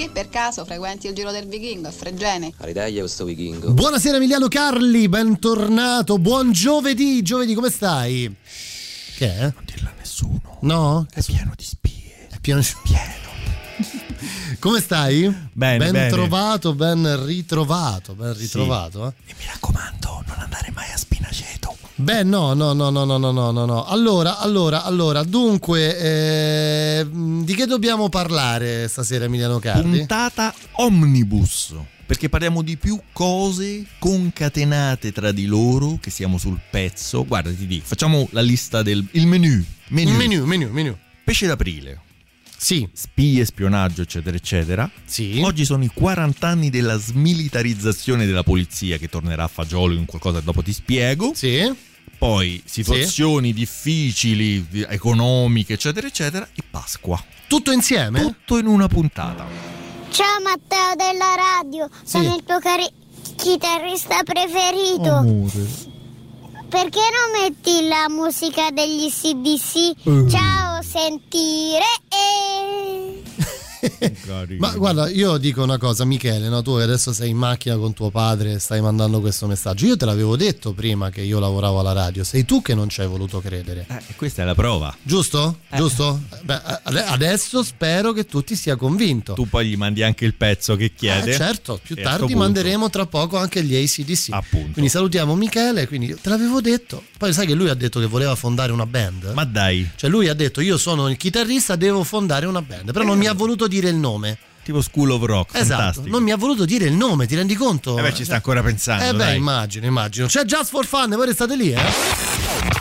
Che per caso frequenti il giro del vichingo a Fregene? Aridaglia questo vichingo. Buonasera Emiliano Carli, bentornato, buon giovedì, giovedì come stai? Che è? Non dirlo a nessuno. No? È pieno di spie. È pieno di pieno. Come stai? Bene, ben bene. trovato, ben ritrovato, ben ritrovato. Eh? E mi raccomando, non andare mai a Spinaceto. Beh, no, no, no, no, no, no, no, no, no. Allora, allora, allora, dunque, eh, di che dobbiamo parlare stasera, Emiliano Carli? Puntata omnibus. Perché parliamo di più cose concatenate tra di loro, che siamo sul pezzo. Guarda, ti dico, facciamo la lista del il menu. Menu. Menu, menu, menu. Pesce d'aprile. Sì. Spie, spionaggio, eccetera, eccetera. Sì. Oggi sono i 40 anni della smilitarizzazione della polizia che tornerà a fagiolo in qualcosa che dopo ti spiego. Sì. Poi situazioni difficili, economiche, eccetera, eccetera. E Pasqua. Tutto insieme? Tutto in una puntata. Ciao Matteo della radio, sono Sì. il tuo cari- chitarrista preferito. Amore. Perché non metti la musica degli CDC? Eh. Ciao, sentire e... Ma guarda, io dico una cosa, Michele, no? tu che adesso sei in macchina con tuo padre e stai mandando questo messaggio. Io te l'avevo detto prima che io lavoravo alla radio, sei tu che non ci hai voluto credere. Eh, questa è la prova. Giusto? Giusto? Beh, ade- adesso spero che tu ti sia convinto. Tu poi gli mandi anche il pezzo che chiede. Eh, certo, più E tardi manderemo tra poco anche gli ACDC. Appunto. Quindi salutiamo Michele, quindi te l'avevo detto. Poi sai che lui ha detto che voleva fondare una band? Ma dai, Cioè lui ha detto io sono il chitarrista, devo fondare una band, però non mi ha voluto dire il nome. tipo School of Rock, Esatto, fantastico. non mi ha voluto dire il nome, ti rendi conto? Eh beh, ci sta ancora pensando. Eh beh, dai. immagino, immagino. C'è Just for Fun, voi restate lì, eh?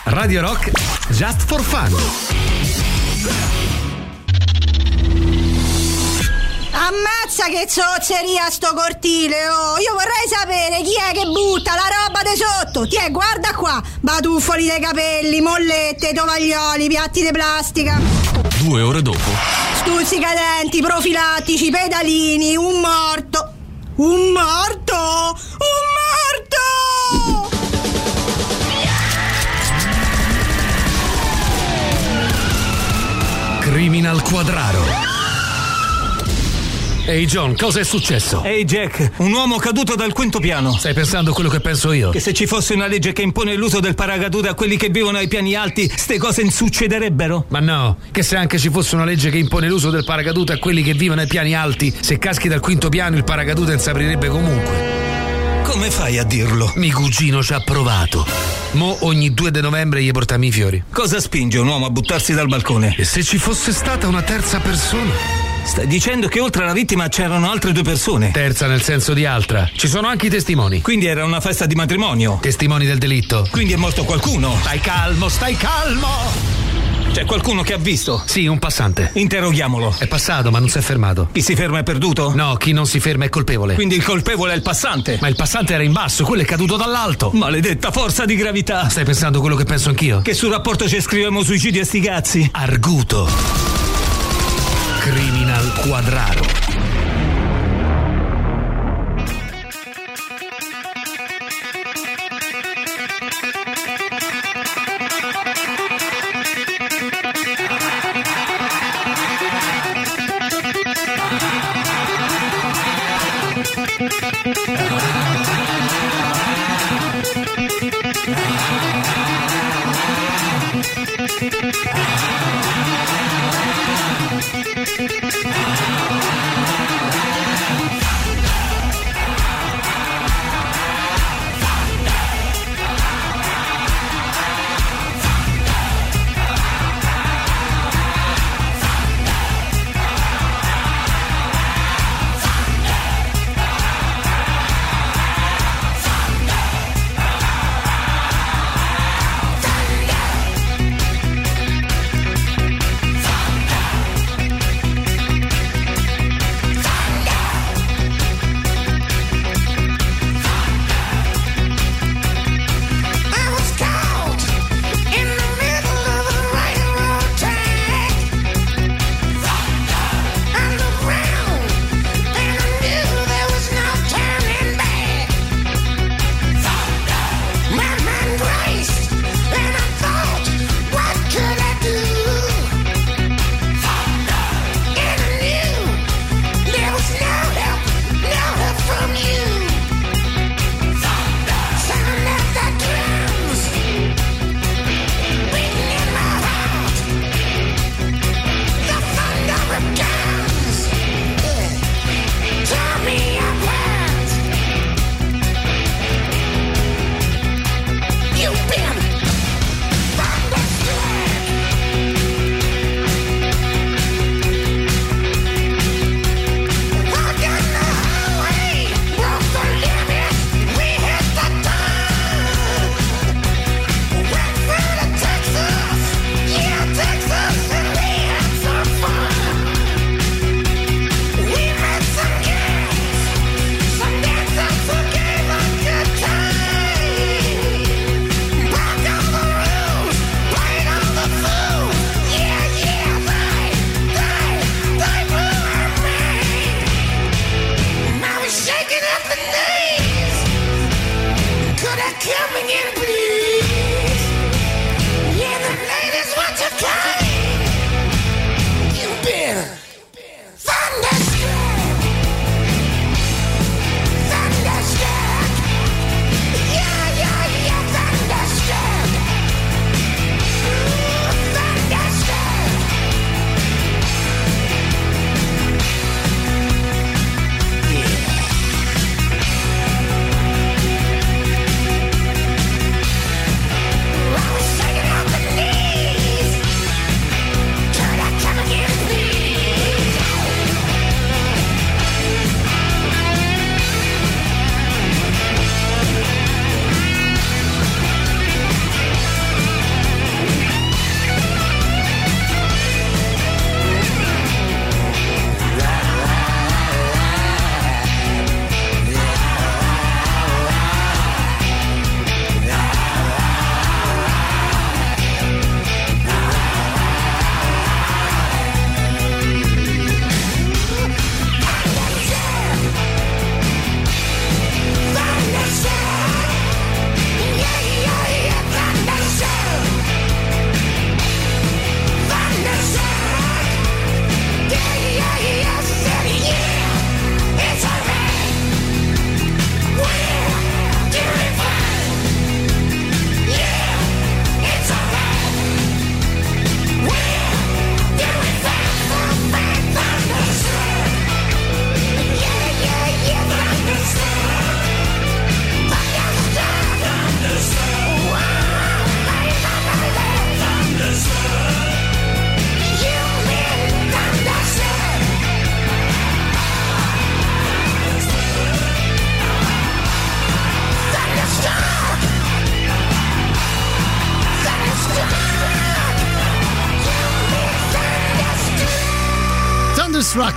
Radio Rock Just for Fun. Ammazza che zozzeria sto cortile, oh! Io vorrei sapere chi è che butta la roba di sotto. Ti è, guarda qua, batuffoli dei capelli, mollette, tovaglioli, piatti di plastica, Due ore dopo. stuzzicadenti, profilattici, pedalini, un morto. Un morto! Un morto! Criminal Quadraro. Ehi John, cosa è successo? Ehi Jack, un uomo caduto dal quinto piano. Stai pensando quello che penso io? Che se ci fosse una legge che impone l'uso del paracadute a quelli che vivono ai piani alti, ste cose non succederebbero? Ma no, che se anche ci fosse una legge che impone l'uso del paracadute a quelli che vivono ai piani alti, se caschi dal quinto piano il paracadute non si aprirebbe comunque. Come fai a dirlo? Mi cugino ci ha provato. Mo ogni 2 di novembre gli portami i fiori. Cosa spinge un uomo a buttarsi dal balcone? E se ci fosse stata una terza persona? Stai dicendo che oltre alla vittima c'erano altre due persone. Terza nel senso di altra. Ci sono anche i testimoni. Quindi era una festa di matrimonio. Testimoni del delitto. Quindi è morto qualcuno. Stai calmo, stai calmo! C'è qualcuno che ha visto. Sì, un passante. Interroghiamolo. È passato, ma non si è fermato. Chi si ferma è perduto? No, chi non si ferma è colpevole. Quindi il colpevole è il passante. Ma il passante era in basso, quello è caduto dall'alto. Maledetta forza di gravità. Stai pensando quello che penso anch'io? Che sul rapporto ci scriviamo suicidi e sti cazzi. Arguto. Criminal Cuadrado.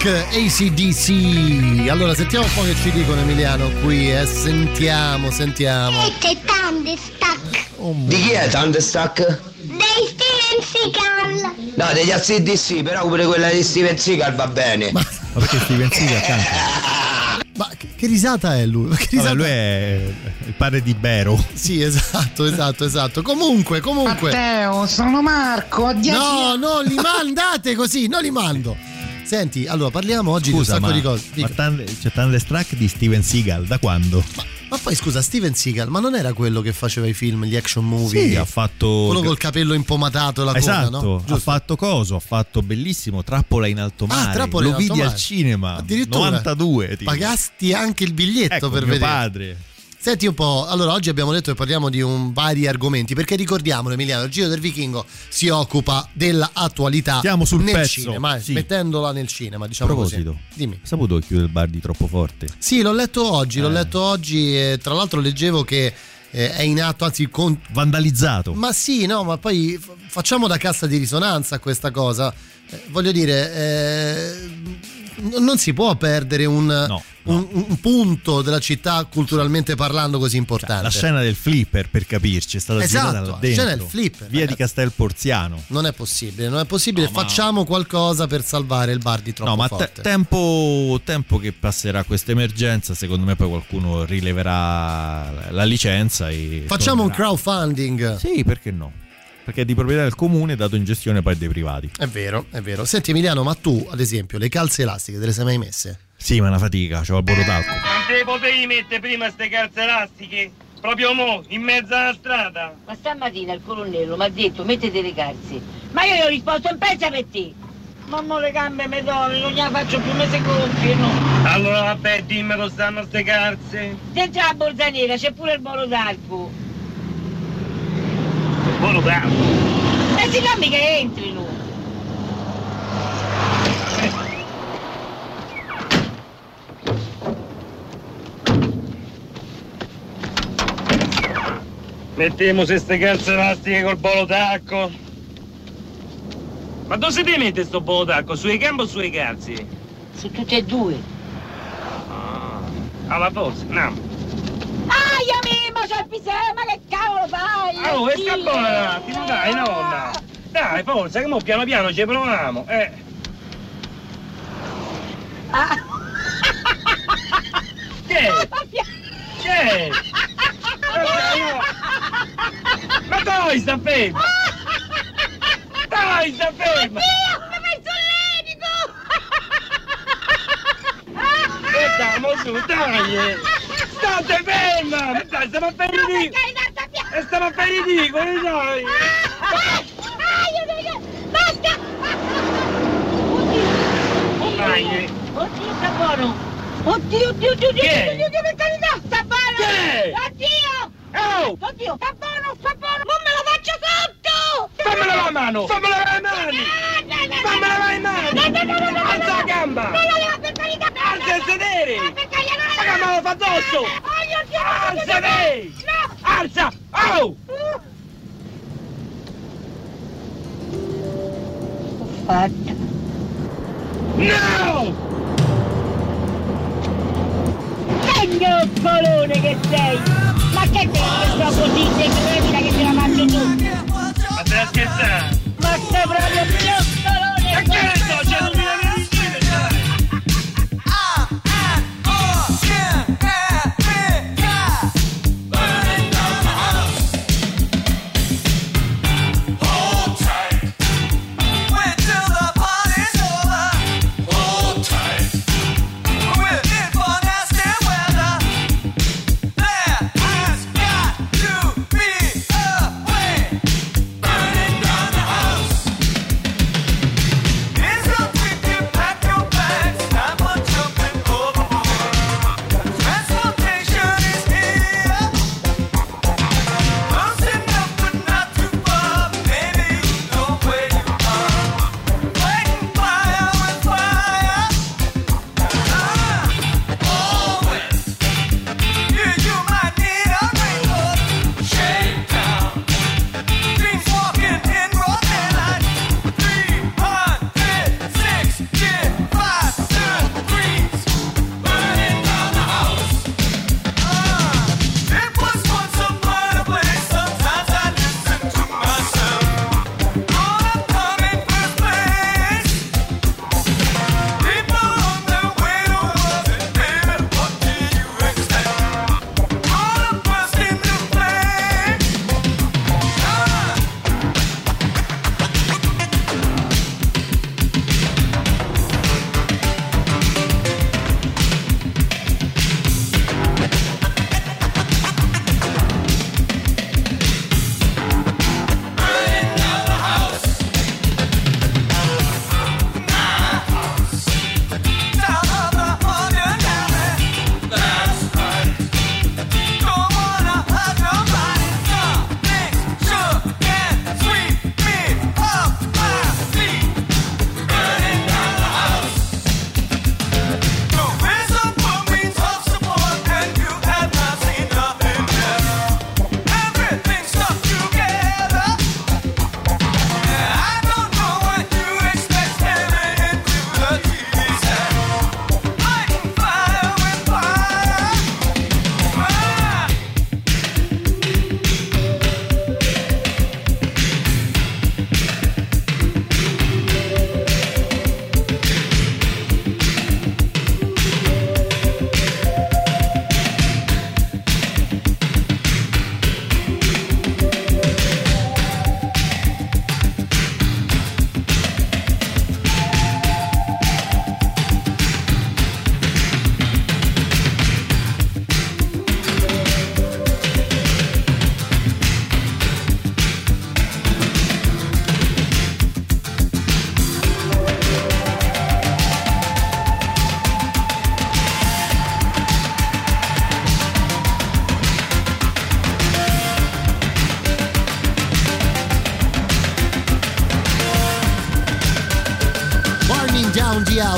Thunderstruck ACDC. Allora sentiamo un po' che ci dicono Emiliano qui, eh. Sentiamo, sentiamo. E che Thunderstruck? Oh, Di chi è Thunderstruck? Dei Steven Seagal. No, degli ACDC, però pure quella di Steven Seagal va bene. Ma perché Steven Seagal canta? Ma che, che risata è lui? Ma Che risata... Vabbè, lui è il padre di Bero. Sì, esatto, esatto, esatto. Comunque, comunque. Matteo, sono Marco. a dieci No, non li mandate così, non li mando. Senti, allora parliamo oggi Scusa, di un sacco ma, di cose. ma Dica. Thunder- c'è Thunderstruck di Steven Seagal, da quando? Ma poi scusa, Steven Seagal, ma non era quello che faceva i film, gli action movie? Sì, ha fatto... Quello col capello impomatato la Esatto, coda, no? ha Giusto. fatto coso, ha fatto bellissimo Trappola in alto mare. Ah, Trappola in Lo alto vidi al mare. cinema, Addirittura 92. tipo. Pagasti anche il biglietto Ecco, per mio vedere. padre. Senti un po', allora oggi abbiamo detto che parliamo di un vari argomenti, perché ricordiamolo Emiliano, il Giro del Vichingo si occupa dell'attualità Stiamo sul nel pezzo, cinema, eh, sì. mettendola nel cinema, A diciamo proposito, così. Dimmi. hai saputo che chiude il bar di troppo forte? Sì, l'ho letto oggi, l'ho Eh. letto oggi e tra l'altro leggevo che eh, è in atto, anzi con... Vandalizzato. Ma sì, no, ma poi facciamo da cassa di risonanza a questa cosa. Eh, voglio dire, eh, non si può perdere un, un- un punto della città culturalmente parlando così importante. Cioè, La scena del flipper, per capirci, è stata Esatto, girata la dentro. scena del flipper, Via ragazzi. di Castel Porziano. Non è possibile, non è possibile. No, ma- Facciamo qualcosa per salvare il bar di troppo No, ma te- tempo, tempo che passerà questa emergenza, secondo me poi qualcuno rileverà la licenza e... Facciamo un tornerà. crowdfunding. Sì, perché no? Perché è di proprietà del comune dato in gestione poi dei privati. È vero, è vero. Senti Emiliano, ma tu, ad esempio, le calze elastiche te le sei mai messe? Sì, ma è una fatica, c'ho il borotalco. Non te potevi mettere prima ste calze elastiche? Proprio mo, in mezzo alla strada? Ma stamattina il colonnello mi ha detto mettete le calze. Ma io gli ho risposto in pezza per te. Ma mo le gambe mi donne, non gliela faccio più mesi gonfie, no. Allora vabbè, dimmi dove stanno ste calze. Dentro la borsa nera c'è pure il bolo d'arco. Buono bravo. E si non mica entrino. Mettiamo se ste calze elastiche col bolo d'acqua. Ma dove si mette sto bolo d'acqua? Sui gambe o sui calzi? Su tutte e due. Alla forza, no. Aia Mimmo, c'è il pisema, che cavolo fai? Oh, Oddio! esca buona un attimo, dai, nonna. Dai, forza, che mo piano piano ci proviamo, eh. Ah. Che? Che? Ma dai, sta ferma! Dai, sta ferma! Stiamo su, dai! State ferma! Ma Dai, stiamo a fare i ridicoli! E stiamo a fare i ridicoli, dai! Basta! Dai! Oddio, sta buono! Oddio, oddio, oddio, oddio, Che? oddio, oddio, per carità, sta buono! Che? Oddio! Oh! Oddio, sta buono, sta buono! Non me lo faccio sotto! Fammela la mano! Fammela le mani! Fammela le mani! No, no, no, no, no, Alza la gamba! No, no, no, per carità! Alza il sedere! Ma che me lo fa addosso! Oddio, oddio, Alza lei! Alza! Oh! Fatta! No! Cagnoccolone che sei! Ma che te che sto così, sei cremina che te la mangio tu! Ma stai a scherzare? Ma sei proprio gnoccolone! Ma che ne so, c'è un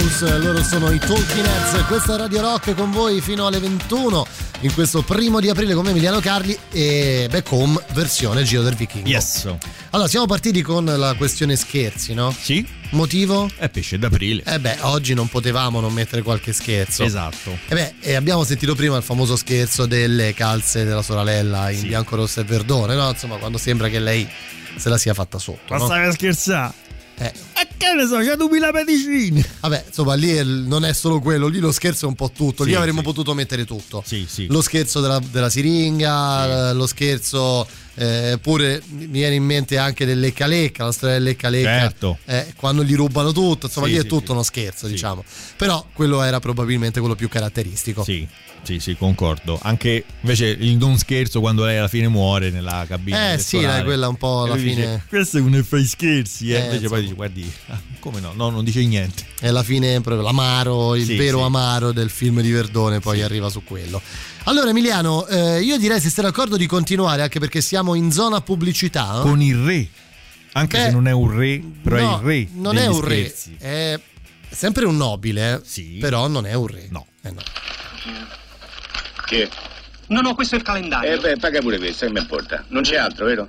House, loro sono i Talking Heads, questa è Radio Rock con voi fino alle 21 in questo primo di aprile con me Emiliano Carli e Back Home versione Giro del Vichingo. Yes. Allora, siamo partiti con la questione scherzi, no? Sì. Motivo? È pesce d'aprile. Eh beh, oggi non potevamo non mettere qualche scherzo. Esatto. E beh, e abbiamo sentito prima il famoso scherzo delle calze della sorella in Sì. bianco, rosso e verdone, no? Insomma, quando sembra che lei se la sia fatta sotto. Ma no? stai scherzare? Che ne so, c'è 2000 medicine. Vabbè, insomma, lì non è solo quello, lì lo scherzo è un po' tutto. Lì Sì, avremmo sì. potuto mettere tutto. Sì, sì. Lo scherzo della, della siringa, lo scherzo. Eh, pure mi viene in mente anche del lecca lecca, la storia del lecca lecca. Certo. eh, quando gli rubano tutto, insomma, Sì, lì è sì, tutto sì. uno scherzo, diciamo. Però quello era probabilmente quello più caratteristico. Sì, sì, sì, concordo. Anche invece il non scherzo quando lei alla fine muore nella cabina. Eh sì, dai, quella un po' alla fine. dice, Questo è uno che fa i scherzi, eh. Eh, invece poi dice, guardi, ah, come no? No, non dice niente. E alla fine proprio l'amaro, il vero amaro del film di Verdone poi arriva su quello. Allora Emiliano, eh, io direi se sei d'accordo di continuare anche perché siamo in zona pubblicità. Con il re. Anche Beh, se non è un re, però no, è il re. Non è un re, scherzi. è sempre un nobile, Sì. però non è un re. No. Eh no. Che? No, no, questo è il calendario. Eh beh, paga pure questo, che mi importa. Non c'è altro, vero?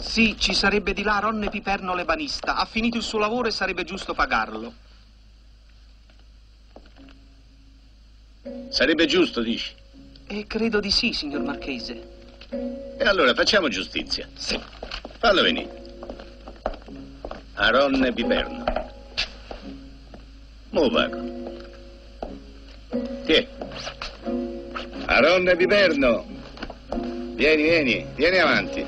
Sì, ci sarebbe di là Ronne Piperno l'ebanista. Ha finito il suo lavoro e sarebbe giusto pagarlo. Sarebbe giusto, dici? E credo di sì, signor Marchese. E allora facciamo giustizia. Sì. Fallo venire. Aronne Piperno. Mo pago. Che? Aronne Piperno. Vieni, vieni, vieni avanti.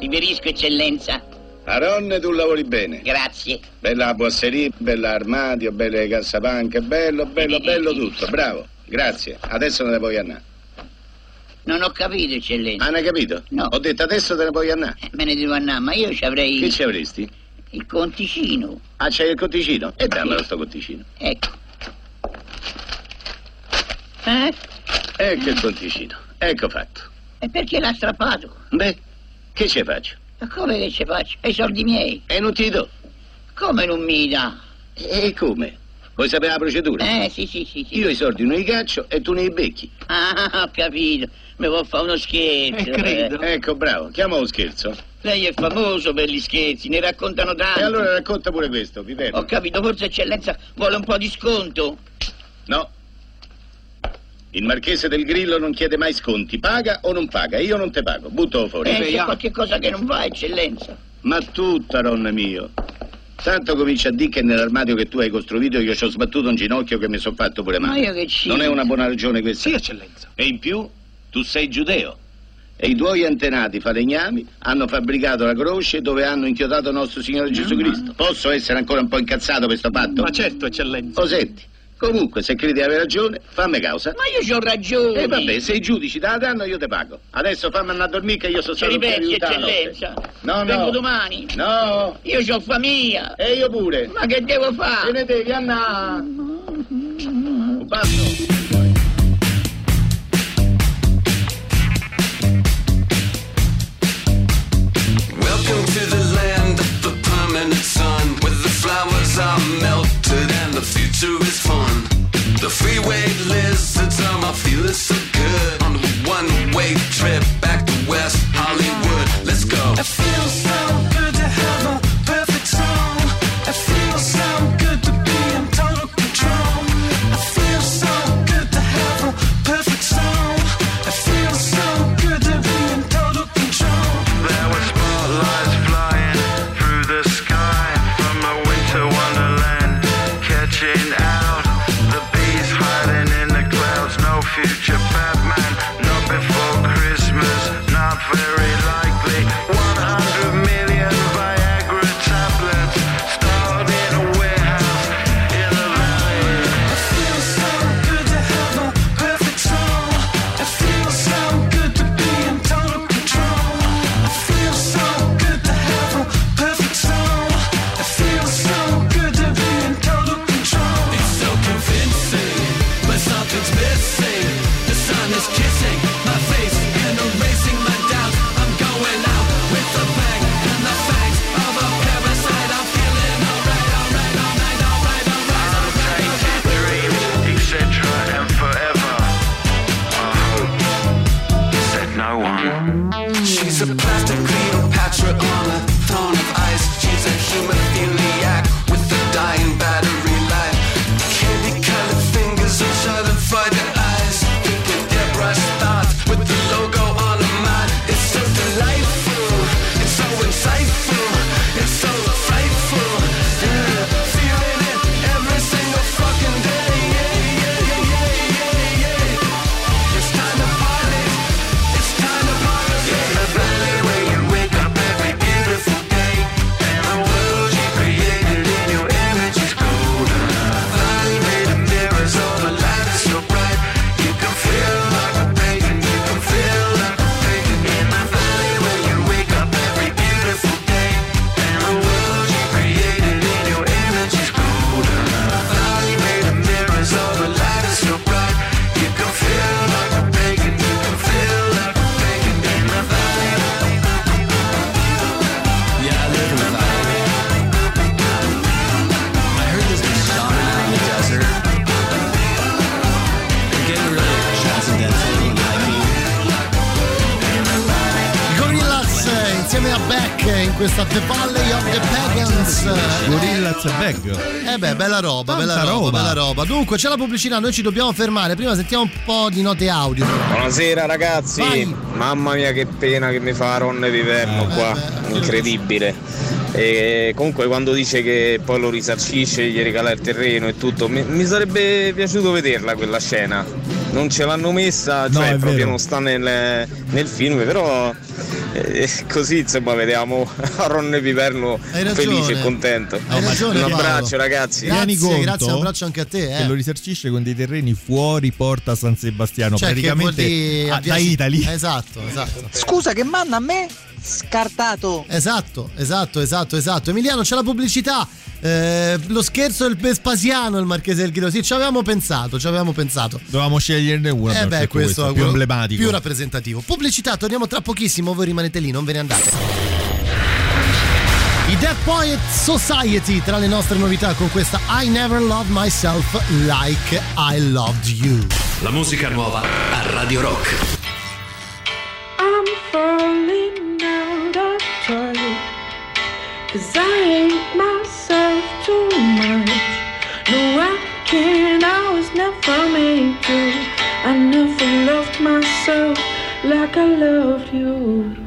Riverisco, eccellenza. Aronne, tu lavori bene. Grazie. Bella boasseria, bella armadio, belle cassapanche, bello, bello, bello tutto. Bravo. Grazie. Adesso ne puoi andare. Non ho capito, eccellenza. Ah, ne hai capito? No. Ho detto adesso te ne puoi andare. Me ne devo andare, ma io ci avrei Che ci avresti? il conticino. Ah, c'hai il conticino? E dammelo sto conticino. Ecco. Eh? Ecco il conticino. Ecco fatto. E perché l'ha strappato? Beh, che ci faccio? Ma come che ci faccio? I soldi miei? E non ti do. Come non mi dà? E come? Vuoi sapere la procedura? Eh, sì, sì, sì, sì. Io i soldi non li caccio e tu ne li becchi. Ah, ho capito. Mi vuol fare uno scherzo. Eh, credo. Ecco, bravo. Chiama lo scherzo. Lei è famoso per gli scherzi, ne raccontano tanti. E allora racconta pure questo, Piperno. Ho capito, forse eccellenza vuole un po' di sconto. No. Il marchese del Grillo non chiede mai sconti. Paga o non paga? Io non te pago. Butto fuori. Eh, c'è qualche cosa che non va, eccellenza. Ma tutta, ronne mio. Tanto comincia a dire che nell'armadio che tu hai costruito io ci ho sbattuto un ginocchio che mi sono fatto pure male. Ma io che ci... Non è una buona ragione questa? Sì, eccellenza. E in più, tu sei giudeo. E i tuoi antenati falegnami hanno fabbricato la croce dove hanno inchiodato nostro Signore Gesù Cristo. Posso essere ancora un po' incazzato per sto fatto? Ma certo, eccellenza. Oh, senti, comunque, se credi di avere ragione, fammi causa. Ma io c'ho ragione. E vabbè, se i giudici te la danno io te pago. Adesso fammi andare a dormire che io sono stato ripeti, eccellenza. No, Vengo no. domani. No, Io c'ho famiglia. e io pure. Ma che devo Te fare? ne devi andare. Un passo. Welcome to the land of the permanent sun, flowers are melted and the future is fun. The freeway lizards are my feeling so good on a one-way trip back to West Hollywood. Let's go. It feels so Dunque, c'è la pubblicità, noi ci dobbiamo fermare. Prima sentiamo un po' di note audio. Buonasera ragazzi, Vai. mamma mia che pena che mi fa Ronne Viverno qua, incredibile. E comunque quando dice che poi lo risarcisce, gli regala il terreno e tutto, mi, mi sarebbe piaciuto vederla quella scena. Non ce l'hanno messa, cioè è proprio vero. non sta nel, nel film, però eh, così insomma vediamo Ronne Viverno Hai ragione. felice e contento. Hai ragione, Un Paolo. abbraccio ragazzi. Tieni Grazie, conto grazie, un abbraccio anche a te. Che Eh. lo risarcisce con dei terreni fuori Porta San Sebastiano, Cioè, praticamente dire a- a via- da Italy. Esatto, esatto. Scusa, che manda a me? Scartato. Esatto, esatto, esatto, esatto. Emiliano, c'è la pubblicità. Eh, lo scherzo del Vespasiano, il marchese del Ghiro. Sì, ci avevamo pensato, ci avevamo pensato. Dovevamo sceglierne uno. Eh beh, questo è più emblematico. più rappresentativo. Pubblicità, torniamo tra pochissimo, voi rimanete lì, non ve ne andate. I Dead Poet Society tra le nostre novità con questa I Never Loved Myself Like I Loved You. La musica nuova a Radio Rock. Cause I hate myself too much. No, I can't, I was never made to. I never loved myself like I loved you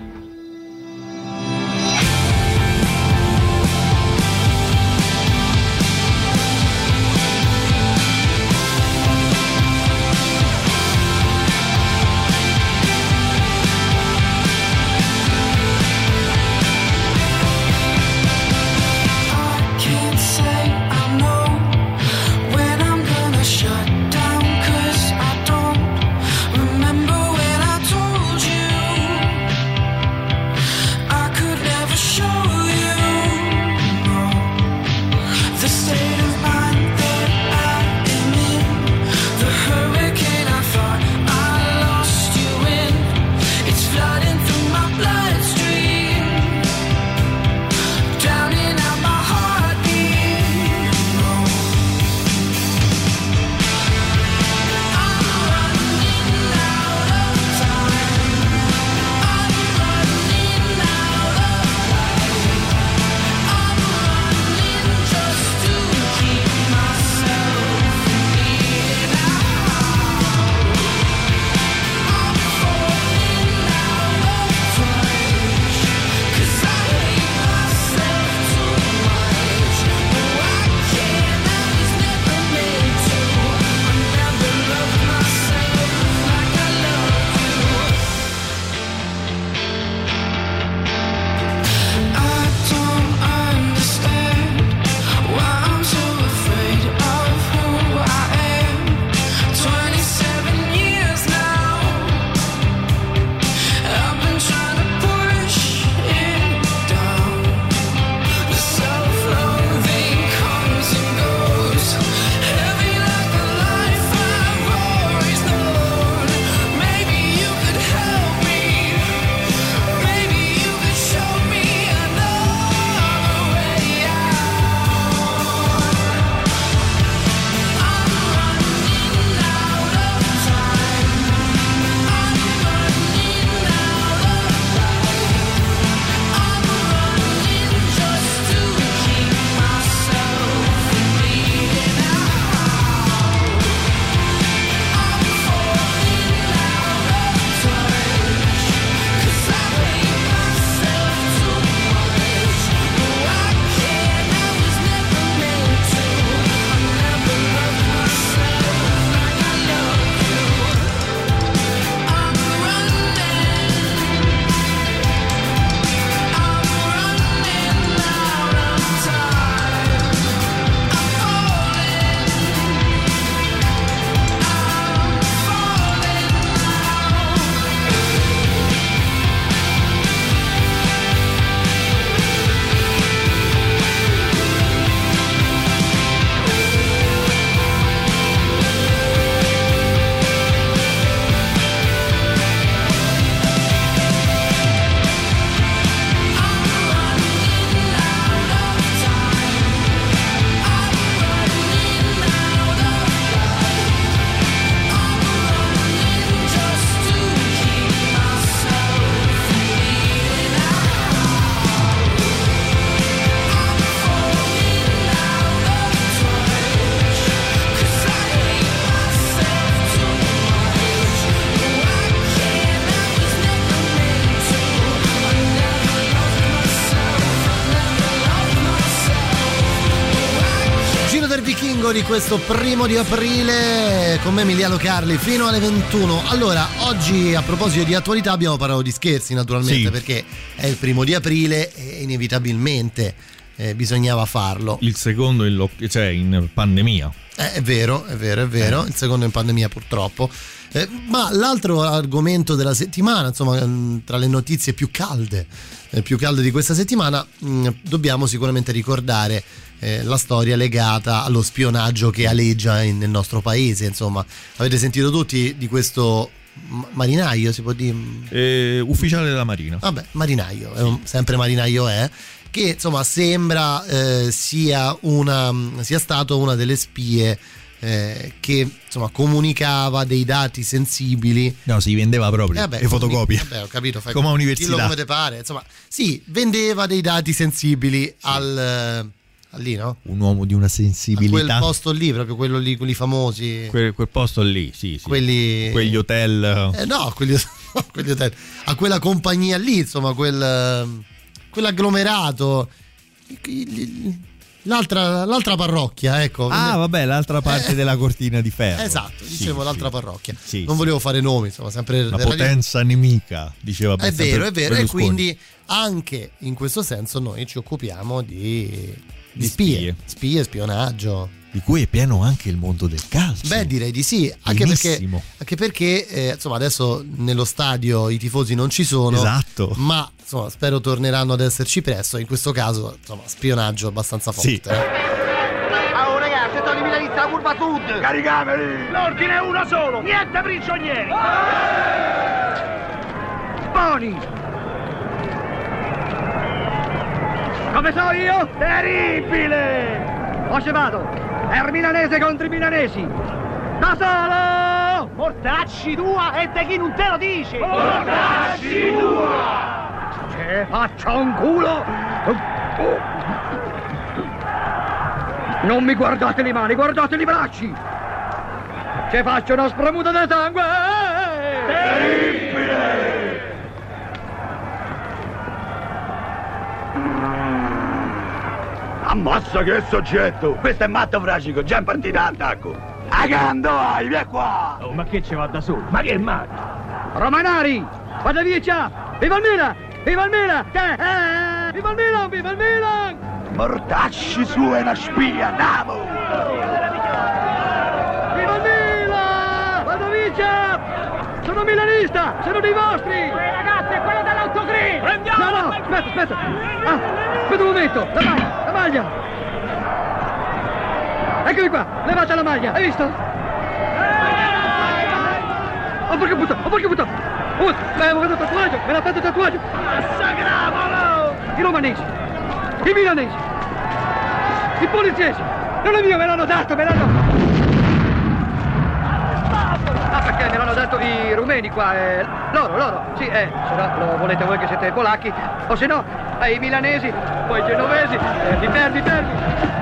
questo primo di aprile con me Emiliano Carli fino alle 21. Allora, oggi a proposito di attualità abbiamo parlato di scherzi naturalmente Sì. perché è il primo di aprile e inevitabilmente eh, bisognava farlo. Il secondo in, lock- cioè in pandemia. Eh, è vero, è vero, è vero. Il secondo in pandemia purtroppo. Eh, ma l'altro argomento della settimana, insomma, mh, tra le notizie più calde, eh, più calde di questa settimana, mh, dobbiamo sicuramente ricordare eh, la storia legata allo spionaggio che aleggia in- nel nostro paese. Insomma, avete sentito tutti di questo marinaio, si può dire? Eh, ufficiale della Marina. Vabbè, marinaio, un- sempre marinaio è. Che insomma sembra eh, sia, una, sia stato una delle spie eh, che insomma comunicava dei dati sensibili. No, si vendeva proprio. Eh, vabbè, le fotocopie. Vabbè, ho capito. Fai Come università. come te pare. Insomma, sì, vendeva dei dati sensibili al, al lì, no? Un uomo di una A quel sensibilità. posto lì, proprio quello lì, quelli famosi. Quel, quel posto lì, sì, sì. Quelli- Quegli hotel. Eh, no, quelli, quelli hotel. a quella compagnia lì, insomma, quel, quell'agglomerato. L'altra, l'altra parrocchia, ecco. Ah, vabbè, l'altra parte della cortina di ferro. Esatto, Sì, dicevo sì. l'altra parrocchia. Sì, non sì. volevo fare nomi, insomma, sempre Una per radio- potenza nemica, diceva È vero, è vero, e quindi anche in questo senso noi ci occupiamo di, di Di spie, spie. spie, spionaggio. Di cui è pieno anche il mondo del calcio. Beh, direi di sì, anche perché, Pienissimo. anche perché eh, insomma, adesso nello stadio i tifosi non ci sono, Esatto. ma insomma, spero torneranno ad esserci presto. In questo caso, insomma, spionaggio abbastanza forte. Sì. eh. Oh ragazzi, sto di Milanista curva sud! Caricameli! L'ordine è uno solo! Niente prigionieri! Boni! Come so io? Terribile! O ci vado! È il milanese contro i milanesi! Da solo! Mortacci tua e te chi non te lo dice! Mortacci tua! Che faccia un culo! Non mi guardate le mani, guardate i bracci! Ci faccio una spremuta di sangue! Terribile! Ammazza che soggetto! Questo è matto fragico, già in partita attacco! Agando, vai, via qua! Oh, ma che ci va da solo? Ma che è matto? Romanari! Vada via già! Viva il Milan! Viva il Milan! Che- eh, Viva il Milan! Viva il Milan! Mortacci su è una spia, andiamo! Viva il Milan! Vado via! Sono milanista! Sono dei vostri! ragazzi, è quello dell'autogrill! Prendiamo! No, no, aspetta, aspetta! Ah, aspetta un momento! La maglia! La maglia! Eccomi qua! Levate la maglia! Hai visto? Oh porca puttana! Oh porca puttana! Oh, mi avevo fatto il tatuaggio! Me l'ha fatto il tatuaggio! I romanesi! I milanesi! I poliziesi! Non è mio, me l'hanno dato, me l'hanno... Ah, perché me l'hanno dato i rumeni qua, eh, loro, loro, sì, eh, se no lo volete voi che siete polacchi, o se no, ai milanesi, poi i genovesi, fermi, fermi, fermi. Melone,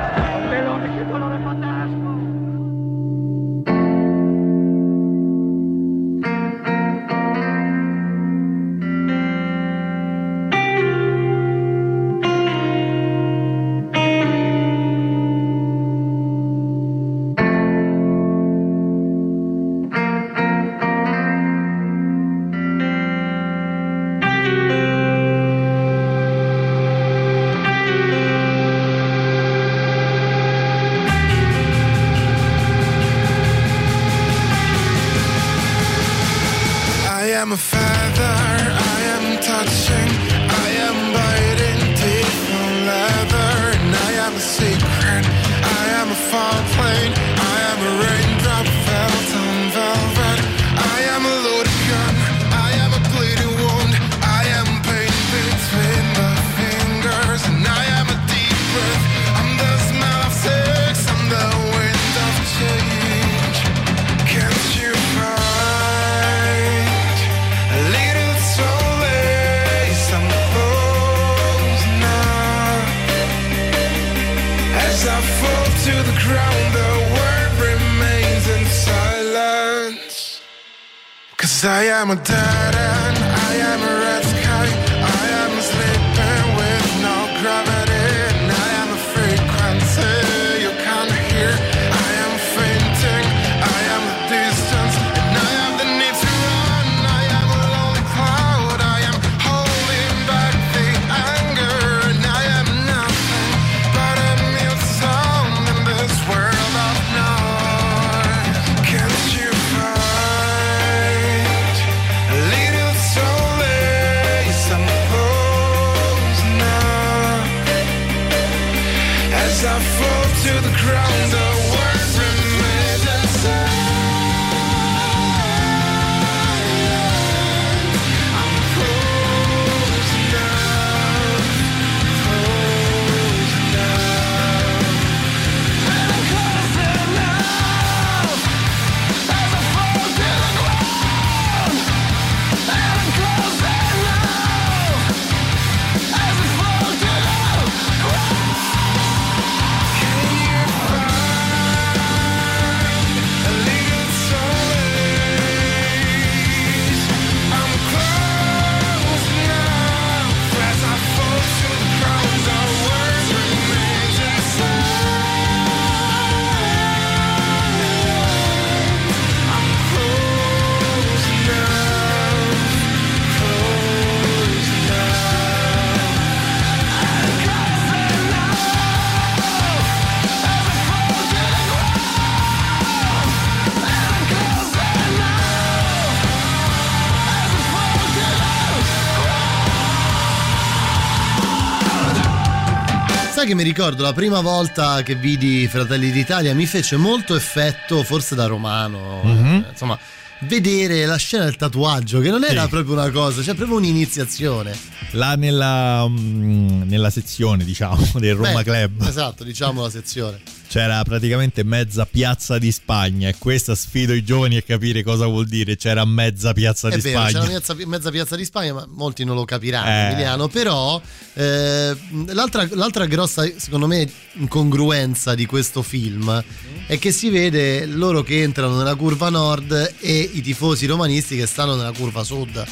che mi ricordo la prima volta che vidi Fratelli d'Italia mi fece molto effetto, forse da romano, Mhm. eh, insomma, vedere la scena del tatuaggio, che non era Sì. proprio una cosa, cioè proprio un'iniziazione. Là nella, mm, nella sezione, diciamo, del Roma Beh, Club Esatto, diciamo la sezione. c'era praticamente mezza piazza di Spagna e questa sfido i giovani a capire cosa vuol dire. C'era mezza piazza È di vero, Spagna. una mezza, mezza piazza di Spagna, ma molti non lo capiranno, Eh. Emiliano. Però eh, l'altra, l'altra grossa, secondo me, incongruenza di questo film è che si vede loro che entrano nella curva nord e i tifosi romanisti che stanno nella curva sud.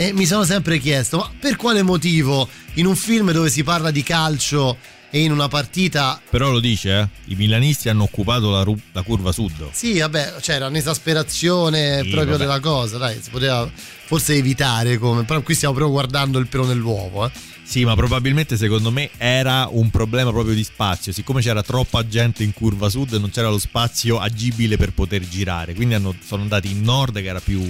E mi sono sempre chiesto, ma per quale motivo in un film dove si parla di calcio e in una partita Però lo dice, eh? i milanisti hanno occupato la, ru- la curva sud. Sì, vabbè, c'era un'esasperazione Sì, proprio vabbè. della cosa, dai, si poteva forse evitare come, però qui stiamo proprio guardando il pelo nell'uovo, eh. Sì, ma probabilmente secondo me era un problema proprio di spazio. Siccome c'era troppa gente in curva sud, non c'era lo spazio agibile per poter girare. Quindi hanno- sono andati in nord, che era più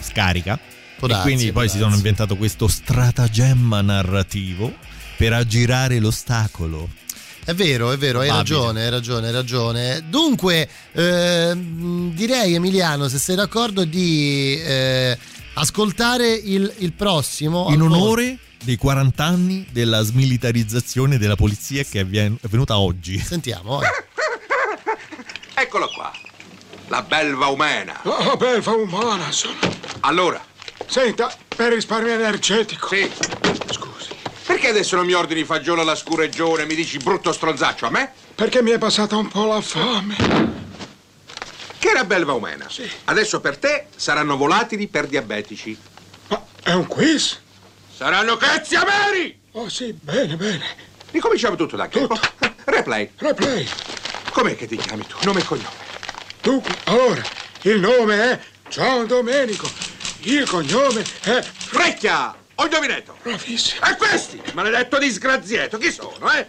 scarica. Può e darsi, quindi poi si darsi. sono inventato questo stratagemma narrativo per aggirare l'ostacolo. È vero, è vero, hai ragione, hai ragione, hai ragione. Dunque, ehm, direi Emiliano, se sei d'accordo, di eh, ascoltare il, il prossimo. In onore dei 40 anni della smilitarizzazione della polizia che è venuta oggi. Sentiamo. eh. Eccolo qua. La belva umana. Oh, belva umana sono. Allora, Senta, per risparmio energetico. Sì. Scusi. perché adesso non mi ordini fagiolo alla scureggione e mi dici brutto stronzaccio a me? Perché mi è passata un po' la fame. Che era belva umana. Sì. Adesso per te saranno volatili per diabetici. È un quiz? Saranno cazzi ameri! Oh sì, bene, bene. Ricominciamo tutto da capo. Replay. Replay. Com'è che ti chiami tu? Nome e cognome. Dunque, allora, il nome è Gian Domenico. Il cognome è... Frecchia! Ho indovinetto! Bravissimo. E questi? Maledetto disgraziato, chi sono, eh?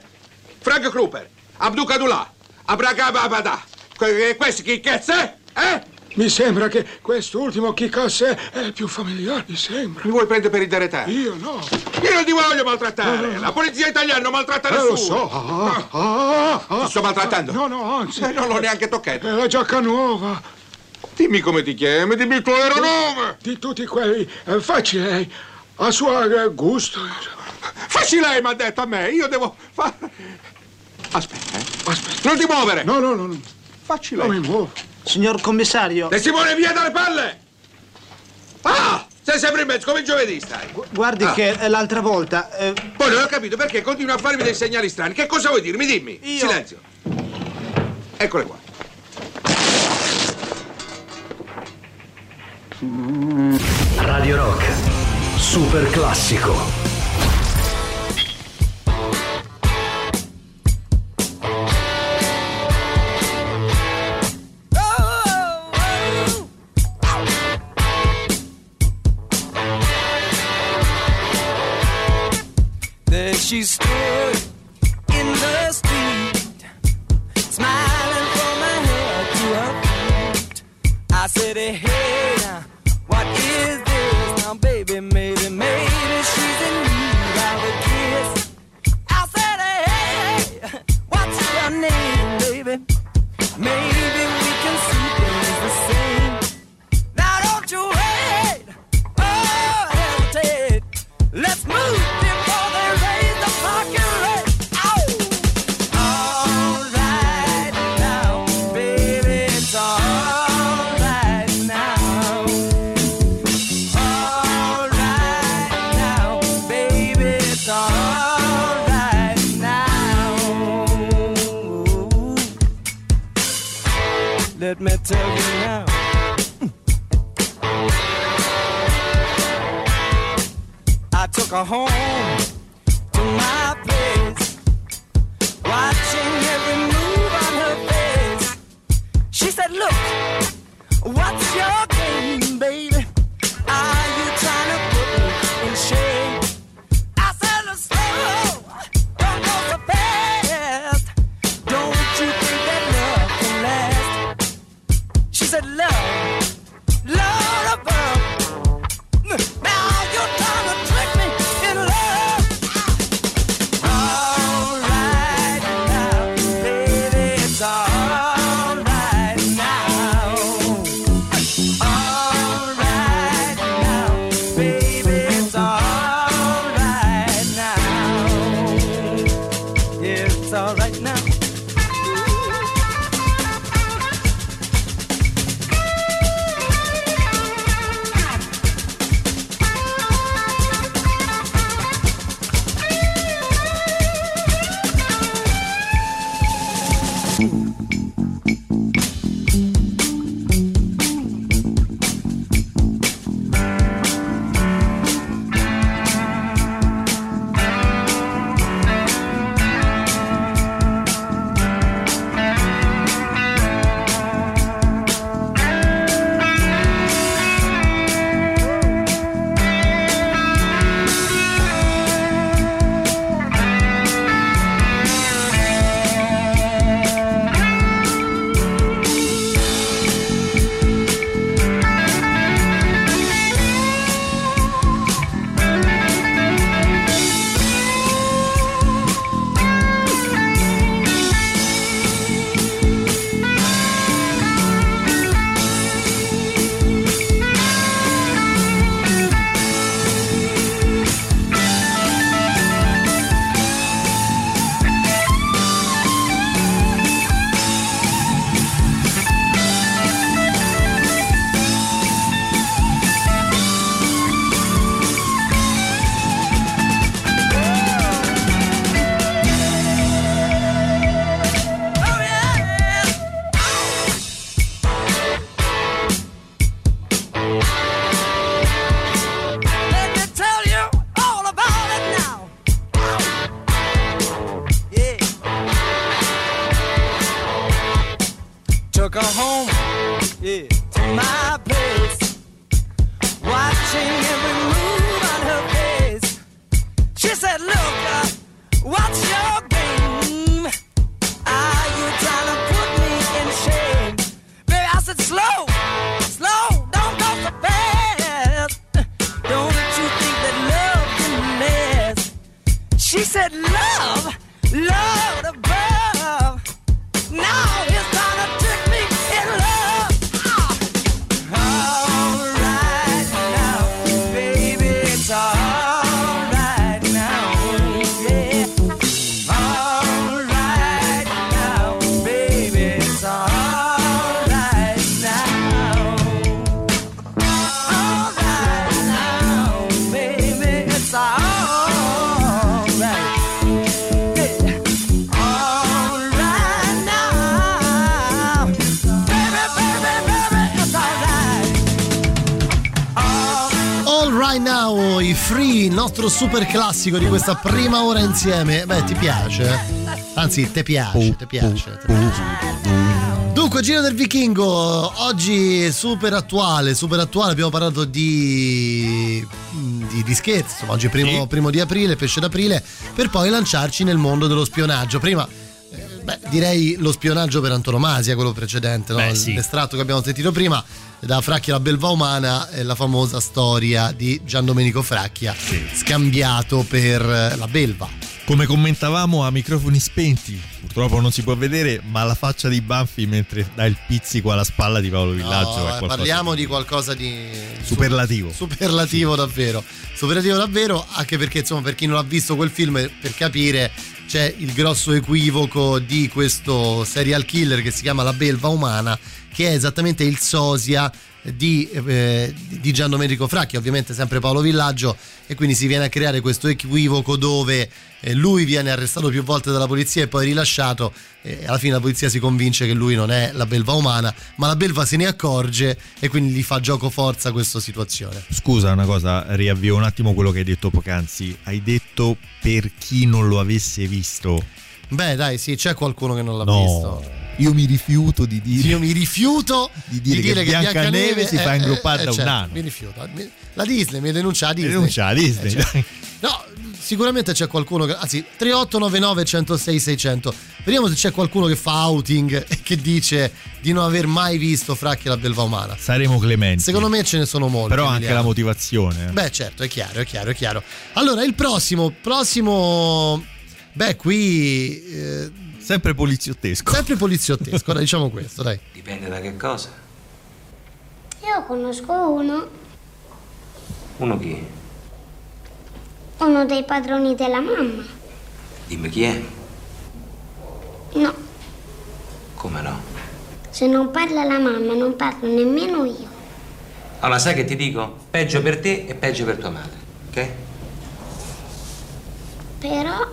Frank Kruper, Abducadullah, Abracababada. Que- questi chi cazzo è? Eh? Mi sembra che quest'ultimo Chiccasse è il più familiare, mi sembra. Mi vuoi prendere per il deretario? Io no. Io non ti voglio maltrattare! No, no, no. La polizia italiana non maltratta Eh, lo nessuno! so. Ah, ah, ah, Ti sto maltrattando? No, no, anzi. Eh, non l'ho neanche toccato. È la giacca nuova. Dimmi come ti chiami, dimmi il tuo vero nome! Di tutti quelli, eh, facci lei. A suo gusto. Facci lei, mi ha detto a me, io devo fare... Aspetta, eh. Aspetta. Non ti muovere! No, no, no. no. Facci Non lei. mi muovo. Signor commissario, E Simone, via dalle palle! Ah! Sei sempre in mezzo, come il giovedì stai. guardi Ah. che eh, l'altra volta... eh, Poi non ho capito perché continui a farmi dei segnali strani. Che cosa vuoi dirmi? Dimmi. Io- Silenzio. Eccole qua. Radio Rock. Super classico. There she I took her home super classico di questa prima ora insieme. Beh, ti piace? Anzi, te piace, te piace. te piace. Dunque, Giro del Vichingo, oggi super attuale, super attuale, abbiamo parlato di, di, di scherzi, insomma, oggi è primo, primo di aprile, pesce d'aprile, per poi lanciarci nel mondo dello spionaggio. Prima eh, Beh, direi lo spionaggio per antonomasia, quello precedente, no? Beh, sì. l'estratto che abbiamo sentito prima da Fracchia la belva umana è la famosa storia di Gian Domenico Fracchia scambiato per eh, la belva. Come commentavamo a microfoni spenti, purtroppo non si può vedere, ma la faccia di Banfi mentre dà il pizzico alla spalla di Paolo Villaggio No, eh, parliamo di qualcosa di superlativo. superlativo davvero superlativo davvero anche perché insomma per chi non ha visto quel film per capire c'è il grosso equivoco di questo serial killer che si chiama La Belva Umana che è esattamente il sosia di, eh, di Gian Domenico Fracchi, ovviamente sempre Paolo Villaggio, e quindi si viene a creare questo equivoco dove eh, lui viene arrestato più volte dalla polizia e poi rilasciato e alla fine la polizia si convince che lui non è la belva umana, ma la belva se ne accorge e quindi gli fa gioco forza questa situazione. Scusa una cosa, riavvio un attimo quello che hai detto poc'anzi. Hai detto per chi non lo avesse visto. Beh, dai, sì, c'è qualcuno che non l'ha No. visto. Io mi rifiuto di dire. Io mi rifiuto di dire, che, Biancaneve si fa ingruppare da un certo, anno. Mi rifiuto. La Disney mi denuncia la Disney. Denuncia la Disney, Eh, cioè. No, sicuramente c'è qualcuno che. Anzi, 3899 106 600. Vediamo se c'è qualcuno che fa outing e che dice di non aver mai visto Fracchi la belva umana. Saremo clementi. Secondo me ce ne sono molti. Però anche la motivazione. eh. Beh, certo, è chiaro, è chiaro, è chiaro. Allora, il prossimo, prossimo. Beh, qui. eh, sempre poliziottesco. Sempre poliziottesco, dai, diciamo questo, dai. Dipende da che cosa. Io conosco uno, Uno chi? uno dei padroni della mamma. Dimmi chi è? No, Come no? se non parla la mamma, non parlo nemmeno io. Allora, sai che ti dico? Peggio per te e peggio per tua madre, ok? Però,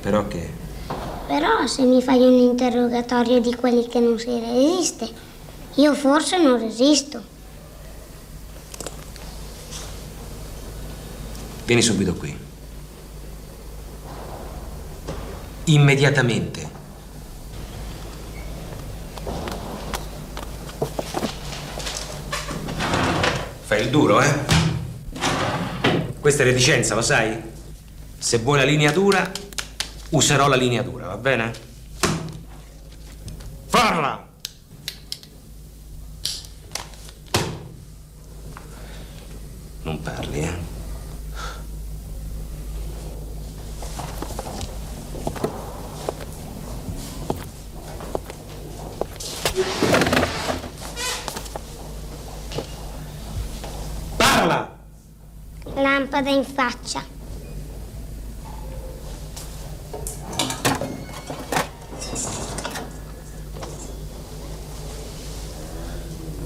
Però che? Però, se mi fai un interrogatorio di quelli che non si resiste, io forse non resisto. Vieni subito qui. Immediatamente. Fai il duro, eh? Questa è reticenza, lo sai? Se vuoi la linea dura, userò la linea dura, va bene? Parla! Non parli, eh? Parla! Lampada in faccia.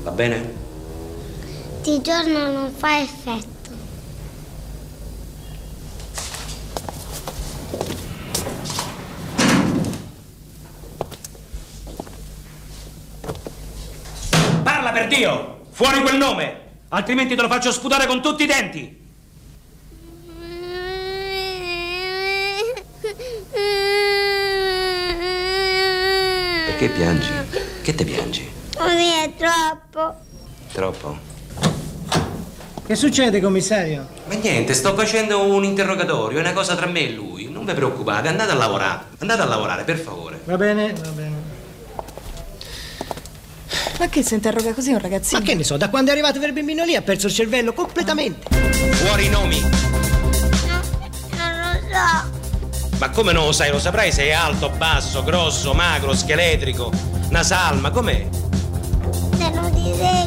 Va bene? Di giorno non fa effetto. Parla per Dio! Fuori quel nome! Altrimenti te lo faccio sputare con tutti i denti! Perché piangi? Che te piangi? Così è troppo. Troppo? Che succede, commissario? Ma niente, sto facendo un interrogatorio, è una cosa tra me e lui. Non vi preoccupate, andate a lavorare. Andate a lavorare, per favore. Va bene, va bene. Ma che si interroga così un ragazzino? Ma che ne so, da quando è arrivato quel bambino lì ha perso il cervello completamente. Fuori i nomi! Non lo so. Ma come non lo sai? Lo saprai se è alto, basso, grosso, magro, scheletrico, nasalma, com'è? Te lo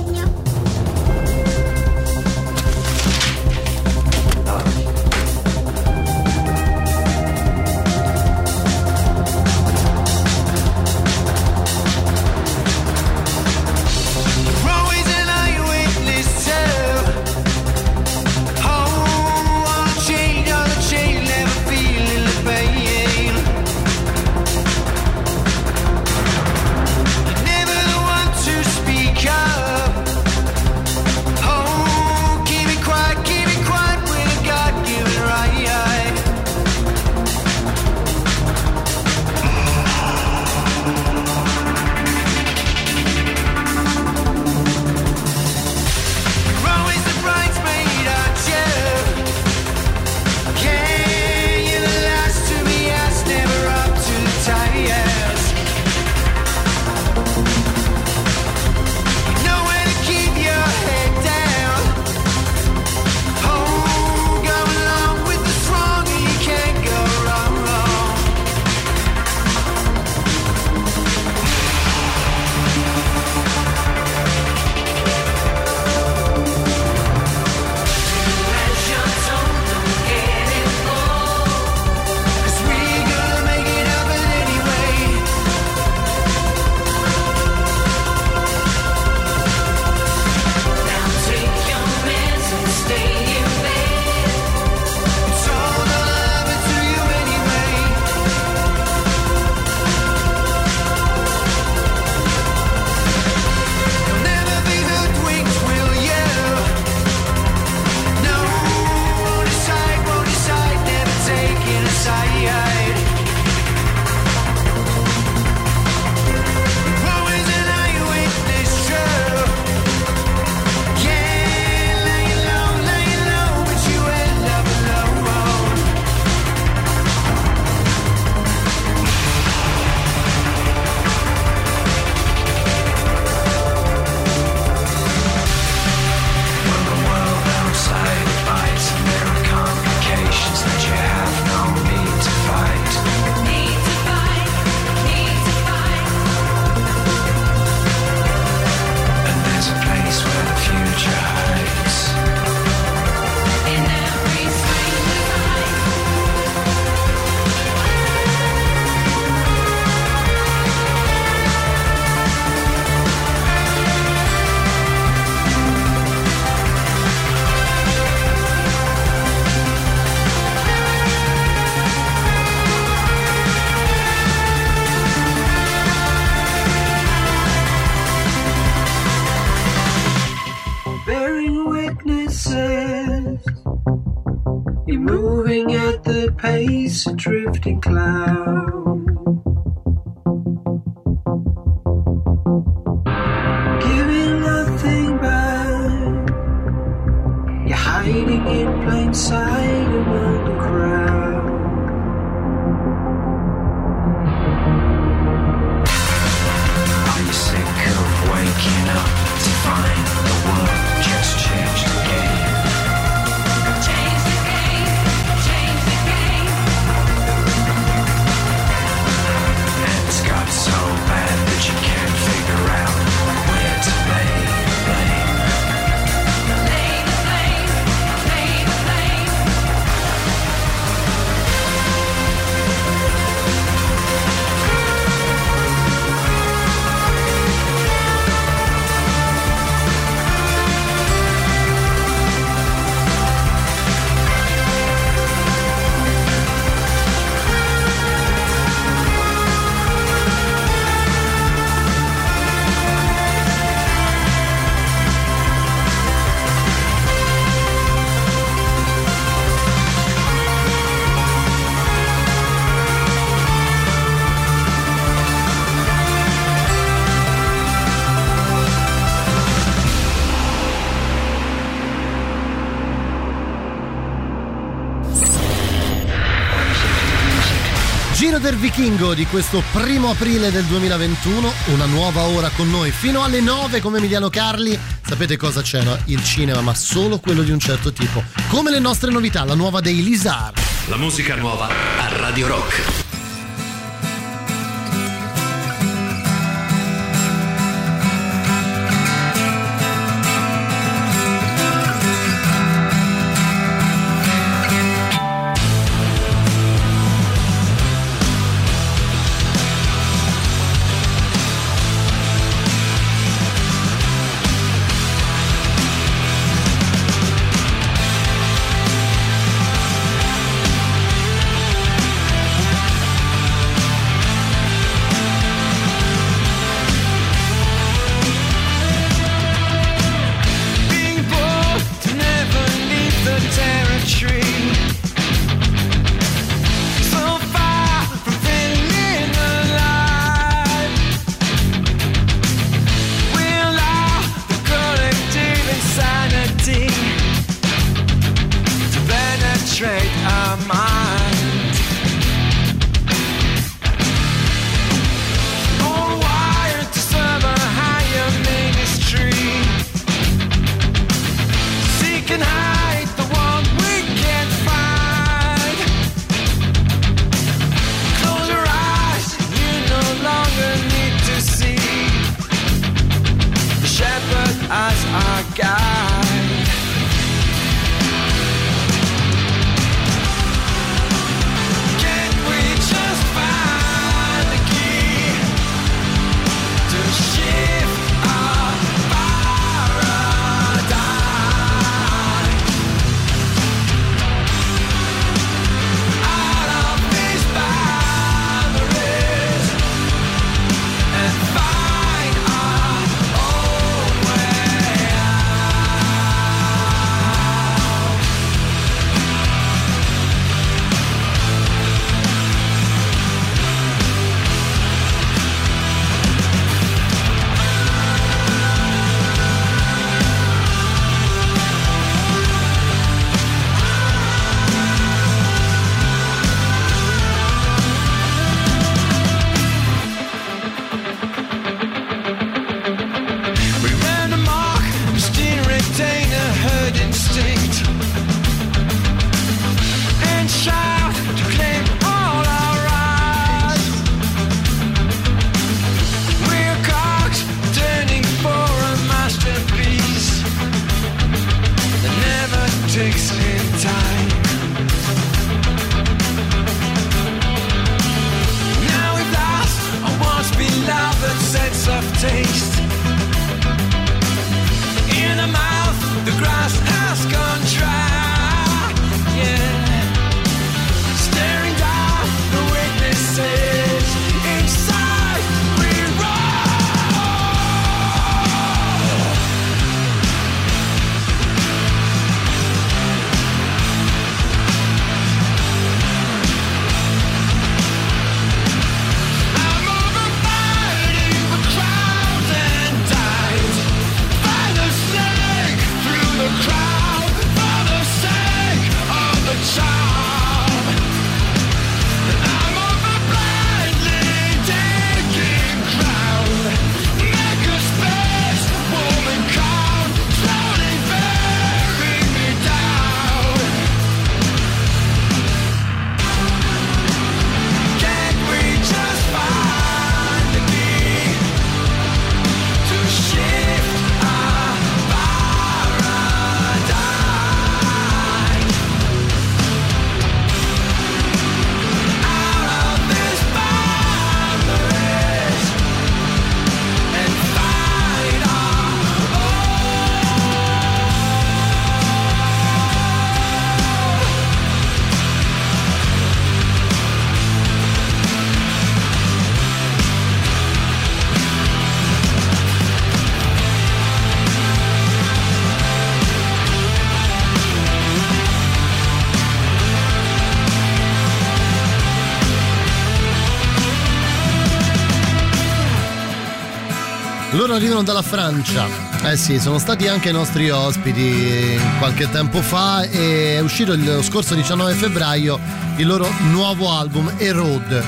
a drifting cloud. Vichingo di questo primo aprile del 2021, una nuova ora con noi fino alle 9 come Emiliano Carli. Sapete cosa c'è? No? Il cinema, ma solo quello di un certo tipo. Come le nostre novità, la nuova dei Lizar. La musica nuova a Radio Rock. Arrivano dalla Francia. Eh sì, sono stati anche i nostri ospiti qualche tempo fa e è uscito lo scorso 19 febbraio il loro nuovo album Erode.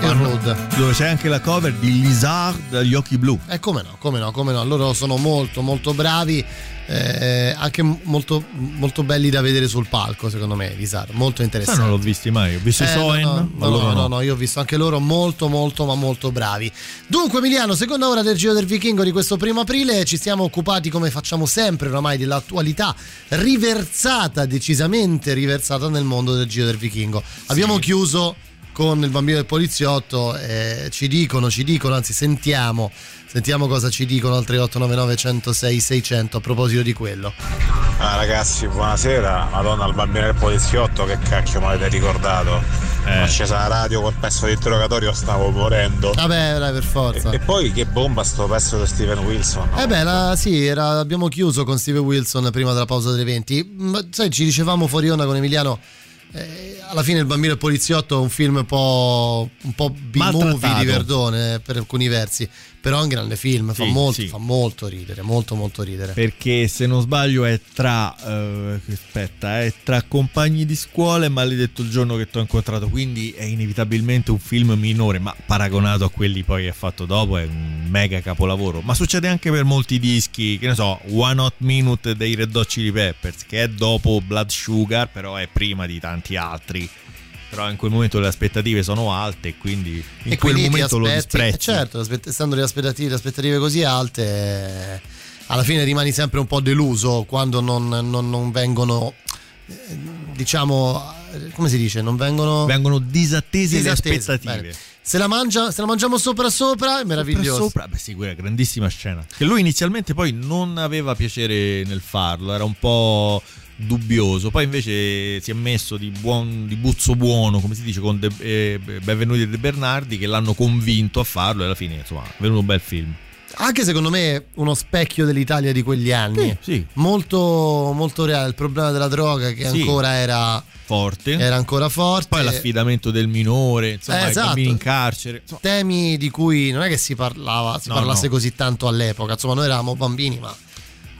Erode. Dove c'è anche la cover di Lizard dagli occhi blu. Eh come no, come no, come no, loro sono molto molto bravi, eh, anche molto, molto belli da vedere sul palco secondo me, Lisar, molto interessanti. non l'ho visti mai. Ho visto Eh, Soen, no, no, ma no, no, no. no, io ho visto anche loro molto molto ma molto bravi. Dunque Emiliano, seconda ora del Giro del Vichingo di questo primo aprile, ci siamo occupati come facciamo sempre oramai dell'attualità riversata, decisamente riversata nel mondo del Giro del Vichingo. Abbiamo chiuso con il bambino del poliziotto, eh, ci dicono, ci dicono, anzi sentiamo, sentiamo cosa ci dicono al 3899 106 600 a proposito di quello. Ah ragazzi, buonasera. Madonna, il bambino del poliziotto, che cacchio mi avete ricordato? Eh. Ho accesa la radio col pezzo di interrogatorio, stavo morendo. Vabbè, dai, per forza. E poi che bomba sto pezzo di Steven Wilson. Eh beh, la- sì, era- abbiamo chiuso con Steve Wilson prima della pausa delle 20. Ma sai, ci dicevamo fuori onda con Emiliano. Eh, alla fine il bambino e il poliziotto è un film un po', un po' B-movie di Verdone eh, per alcuni versi. Però è un grande film, fa, Sì, molto, sì. fa molto ridere, molto molto ridere. Perché se non sbaglio è tra. eh, aspetta, è tra compagni di scuola e maledetto il giorno che ti ho incontrato. Quindi è inevitabilmente un film minore, ma paragonato a quelli poi che ha fatto dopo è un mega capolavoro. Ma succede anche per molti dischi, che ne so, One Hot Minute dei Red Hot Chili Peppers, che è dopo Blood Sugar, però è prima di tanti altri. Però in quel momento le aspettative sono alte e quindi in e quel quindi momento lo aspetti- eh, disprezzi. certo, aspett- essendo le aspettative, le aspettative così alte, eh, alla fine rimani sempre un po' deluso quando non, non- non vengono, eh, diciamo, eh, come si dice? Non vengono... Vengono disattese, le Disattese, aspettative. bene. Se la, mangia, se la mangiamo sopra sopra è meraviglioso. Sopra, beh sì, quella grandissima scena. Che lui inizialmente poi non aveva piacere nel farlo, era un po' dubbioso. Poi invece si è messo di, buon, di buzzo buono, come si dice, con De, eh, Benvenuti e De Bernardi, che l'hanno convinto a farlo e alla fine, insomma, è venuto un bel film. Anche secondo me uno specchio dell'Italia di quegli anni. Molto, molto reale. Il problema della droga che Sì. ancora era Forte. Era ancora forte. Poi l'affidamento del minore, insomma, Eh, i esatto. bambini in carcere. Insomma, Temi di cui non è che si parlava, si No, parlasse no. così tanto all'epoca. Insomma, noi eravamo bambini, ma.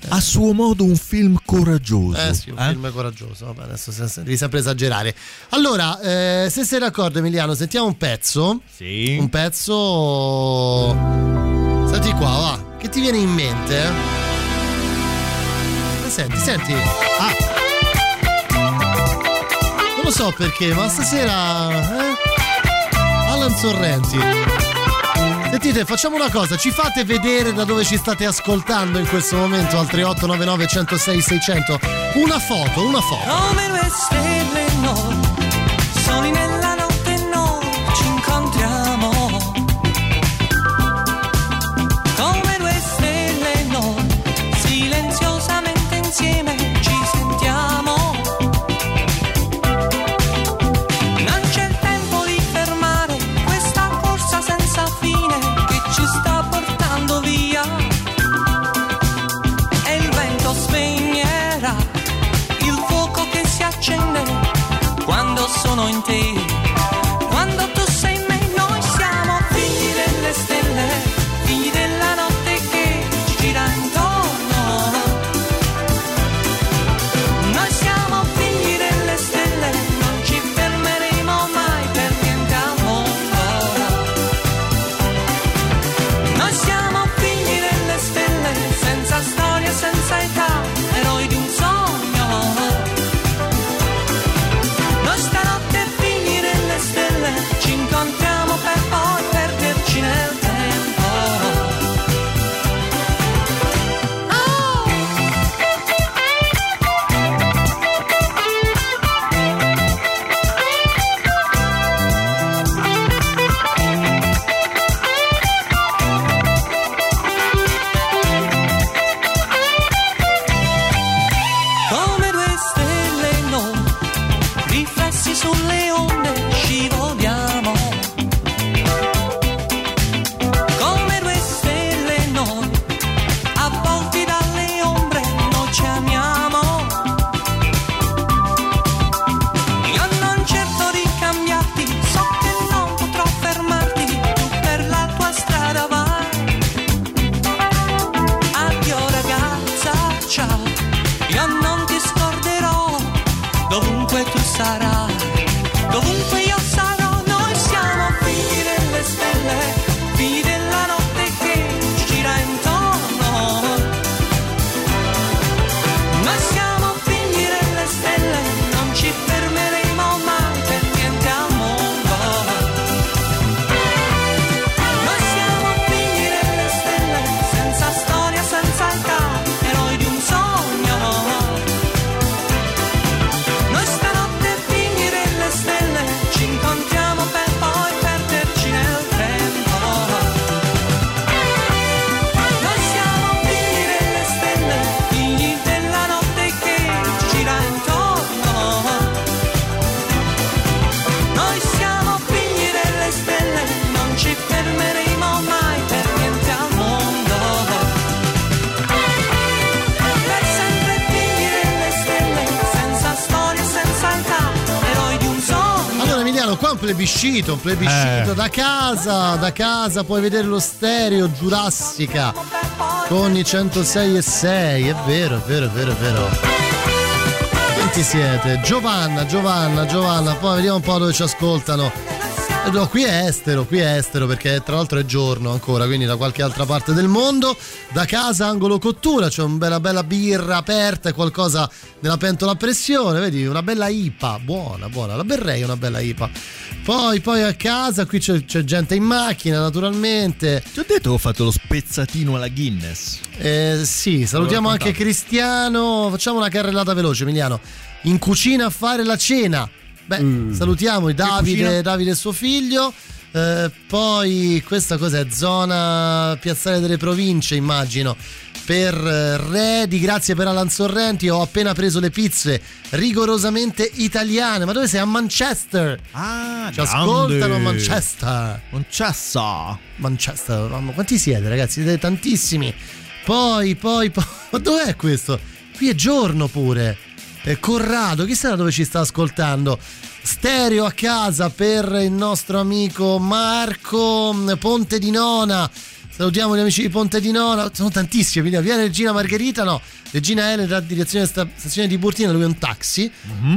A suo modo un film coraggioso. Eh sì, un eh? film coraggioso. Vabbè, adesso devi sempre esagerare. Allora, eh, se sei d'accordo, Emiliano, sentiamo un pezzo. Sì. Un pezzo. Senti qua, va. Che ti viene in mente? eh? Eh, Senti, senti. Ah. Non lo so perché, ma stasera. Eh? Alan Sorrenti. Sentite, facciamo una cosa, ci fate vedere da dove ci state ascoltando in questo momento al 3899 106 600 una foto, una foto. Plebiscito, un plebiscito Eh. da casa, da casa puoi vedere lo stereo Giurassica con i 106 e 6, è vero, è vero, è vero, è vero. Quanti siete? Giovanna, Giovanna, Giovanna, poi vediamo un po' dove ci ascoltano. Eh, No, qui è estero, qui è estero perché tra l'altro è giorno ancora, quindi da qualche altra parte del mondo. Da casa angolo cottura, c'è una bella bella birra aperta e qualcosa nella pentola a pressione, vedi, una bella IPA, buona, buona, la berrei una bella IPA. Poi, poi a casa, qui c'è, c'è gente in macchina naturalmente. Ti ho detto che ho fatto lo spezzatino alla Guinness. Eh, sì, salutiamo anche. Cristiano. Facciamo una carrellata veloce, Emiliano. In cucina a fare la cena. Beh, salutiamo i cucina? Davide, Davide e suo figlio. Eh, poi questa cos'è? Zona Piazzale delle Province, immagino. Per eh, Redi, grazie per Alan Sorrenti. Ho appena preso le pizze rigorosamente italiane. Ma dove sei? A Manchester. Ah, Ci ascoltano a grande. Manchester. Manchester. Manchester, mamma, quanti siete ragazzi? Siete tantissimi. Poi, poi, poi. Ma dov'è questo? Qui è giorno pure. Eh, Corrado, chissà dove ci sta ascoltando. Stereo a casa per il nostro amico Marco mm, Ponte di Nona. Salutiamo gli amici di Ponte di Nona, sono tantissimi. quindi Viene Regina Margherita, no, Regina Elena, direzione sta- stazione di Burtina, lui è un taxi.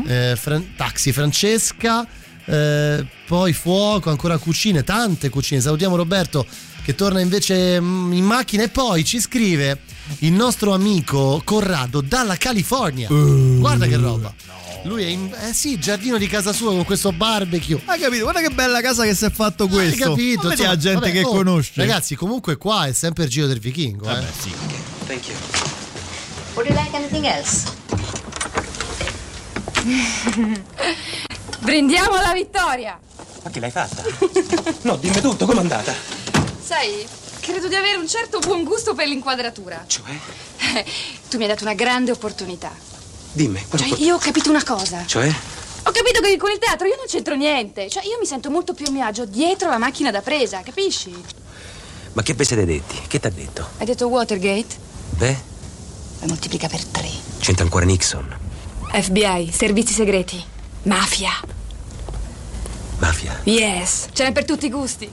Eh, Fran- taxi Francesca, eh, poi fuoco, ancora cucine, tante cucine. Salutiamo Roberto che torna invece mm, in macchina e poi ci scrive il nostro amico Corrado dalla California. Guarda che roba. Lui è in eh sì, giardino di casa sua con questo barbecue. Hai capito? Guarda che bella casa che si è fatto questo. Hai capito? Insomma, la gente vabbè, che oh, conosce. Ragazzi, comunque qua è sempre il giro del vichingo. Eh. sì. Thank you. Would you like anything else? Brindiamo alla vittoria! Ma che l'hai fatta? No, dimmi tutto, com'è andata? Sai, credo di avere un certo buon gusto per l'inquadratura. Cioè? Eh, Tu mi hai dato una grande opportunità. Dimmi, Cioè, oppor- io ho capito una cosa. Cioè? Ho capito che con il teatro io non c'entro niente. Cioè, io mi sento molto più a mio agio dietro la macchina da presa, capisci? Ma che vi siete detti? Che t'ha detto? Hai detto Watergate? Beh, La moltiplica per tre. c'entra ancora Nixon. FBI, servizi segreti, mafia. Mafia. Yes, ce n'è per tutti i gusti.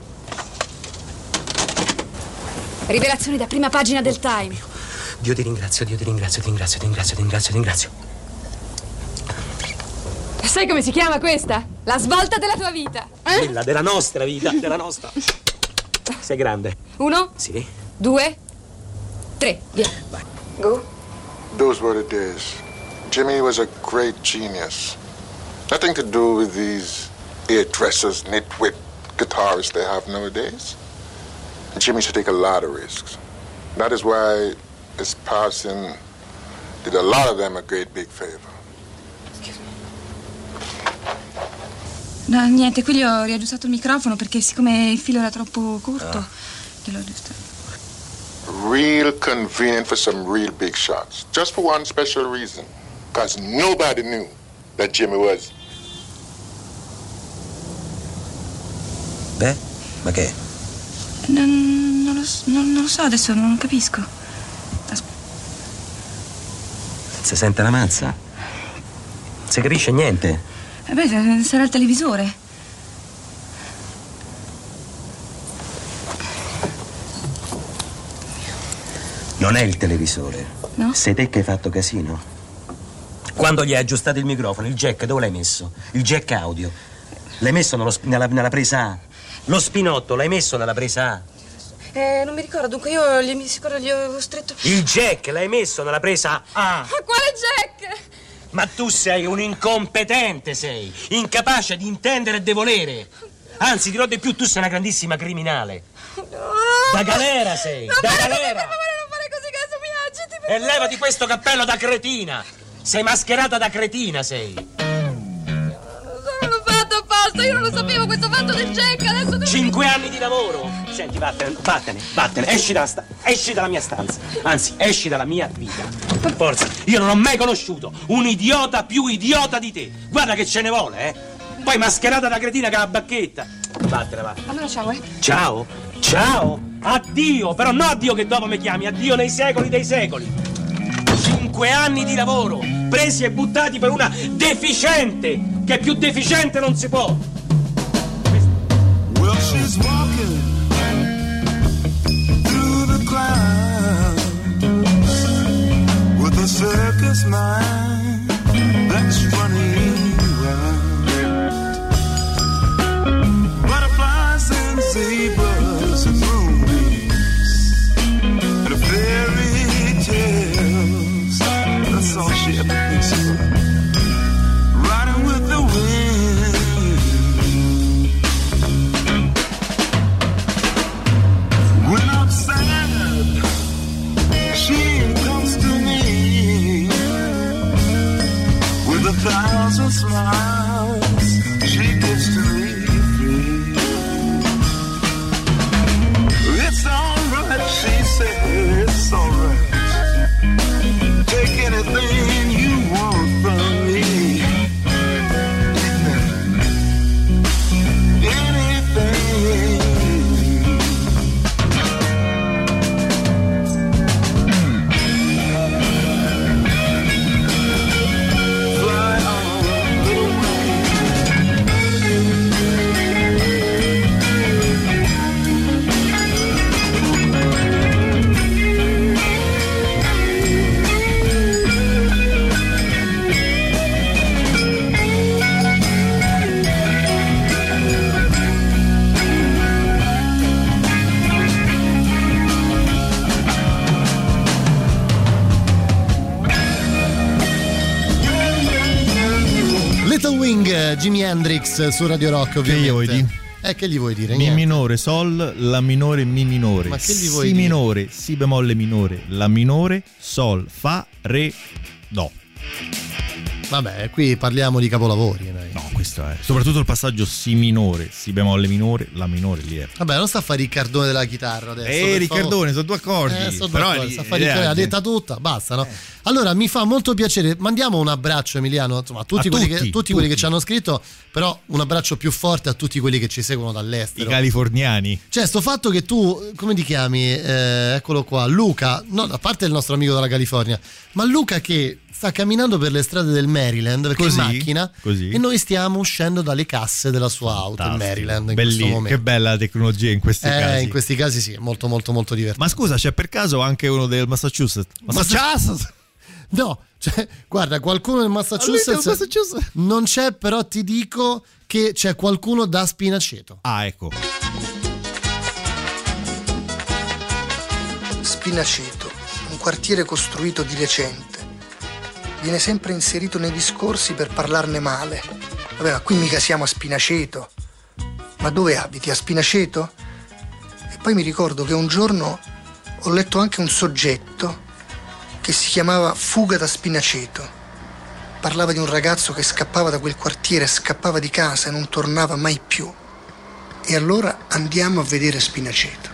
Rivelazioni da prima pagina del Time. Dio ti ringrazio, Dio ti ringrazio, ti ringrazio, ti ringrazio, ti ringrazio, ti ringrazio. Sai come si chiama questa? La svolta della tua vita. Eh? Quella della nostra vita, della nostra. Sei grande. Uno, Sì? due, tre, via. Go. Those were the days. Jimmy was a great genius. Nothing to do with these hairdressers, nitwit guitarists they have nowadays. Jimmy should take a lot of risks. That is why his passing did a lot of them a great big favor. No, niente, qui gli ho riaggiustato il microfono perché siccome il filo era troppo corto, gliel'ho aggiustato. Real convenient for some real big shots. Just for one special reason. Because nobody knew that Jimmy was. Beh, ma che? è? Non, non lo, non- non lo so, adesso non capisco. Si sente la mazza? Non si capisce niente. Eh beh, sarà il televisore. Non è il televisore. No? Sei te che hai fatto casino. Quando gli hai aggiustato il microfono, il jack dove l'hai messo? Il jack audio. L'hai messo nello nella, nella presa A. Lo spinotto l'hai messo nella presa A. Eh, non mi ricordo, dunque io gli, mi sicuro gli ho stretto. Il jack l'hai messo nella presa A. Ma quale Jack? Ma tu sei un incompetente, sei. Incapace di intendere e di volere. Anzi, dirò di più, tu sei una grandissima criminale. Da galera sei, da galera. Non fare così adesso mi agiti. per E levati questo cappello da cretina. Sei mascherata da cretina, sei. Apposta, io non lo sapevo questo fatto del Jack, adesso devo... Cinque anni di lavoro. Senti, vattene, vattene, vattene. Esci dalla, sta- esci dalla mia stanza. Anzi, esci dalla mia vita. Per forza, io non ho mai conosciuto un idiota più idiota di te. Guarda che ce ne vuole, eh. Poi mascherata da cretina che ha la bacchetta. Vattene, va. Allora ciao, eh. Ciao, ciao, addio, però no addio che dopo mi chiami, addio nei secoli dei secoli. Cinque anni di lavoro, presi e buttati per una deficiente, che più deficiente non si può. Well, she's walking through circus mind that's running wild. Butterflies and zebras now. Eh, Jimi Hendrix su Radio Rock, ovviamente. gli vuoi dire? Eh, che gli vuoi dire? Mi minore, sol, la minore, mi minore. Ma che gli vuoi si dire? minore, si bemolle minore, la minore, sol, fa, re, do. Vabbè, qui parliamo di capolavori. Questo è. Soprattutto il passaggio si minore, si bemolle minore, la minore lì è. Vabbè, non sta a fare Riccardone della chitarra adesso. Eh, Riccardone, sono due accordi. Eh, sono Però d'accordo, lì- sta a fare eh, l'ha gente- detta tutta, basta, no? Allora, mi fa molto piacere. Mandiamo un abbraccio, Emiliano, insomma, a tutti, A quelli, tutti, che, tutti quelli che tutti. ci hanno scritto, però un abbraccio più forte a tutti quelli che ci seguono I dall'estero. californiani. Cioè, sto fatto che tu, come ti chiami? Eh, eccolo qua, Luca, no, a parte il nostro amico dalla California, ma Luca che sta camminando per le strade del Maryland perché Così, è in macchina così. e noi stiamo uscendo dalle casse della sua auto in Maryland in Belli- questo momento. che bella la tecnologia in questi Eh, casi. in questi casi sì, è molto molto molto divertente. Ma scusa, c'è per caso anche uno del Massachusetts? Massachusetts? No, cioè, guarda, qualcuno del Massachusetts, Massachusetts. non c'è, però ti dico che c'è qualcuno da Spinaceto. Ah, ecco. Spinaceto, un quartiere costruito di recente. Viene sempre inserito nei discorsi per parlarne male. Vabbè, ma qui mica siamo a Spinaceto. Ma dove abiti? A Spinaceto? E poi mi ricordo che un giorno ho letto anche un soggetto che si chiamava Fuga da Spinaceto. Parlava di un ragazzo che scappava da quel quartiere, scappava di casa e non tornava mai più. E allora andiamo a vedere Spinaceto.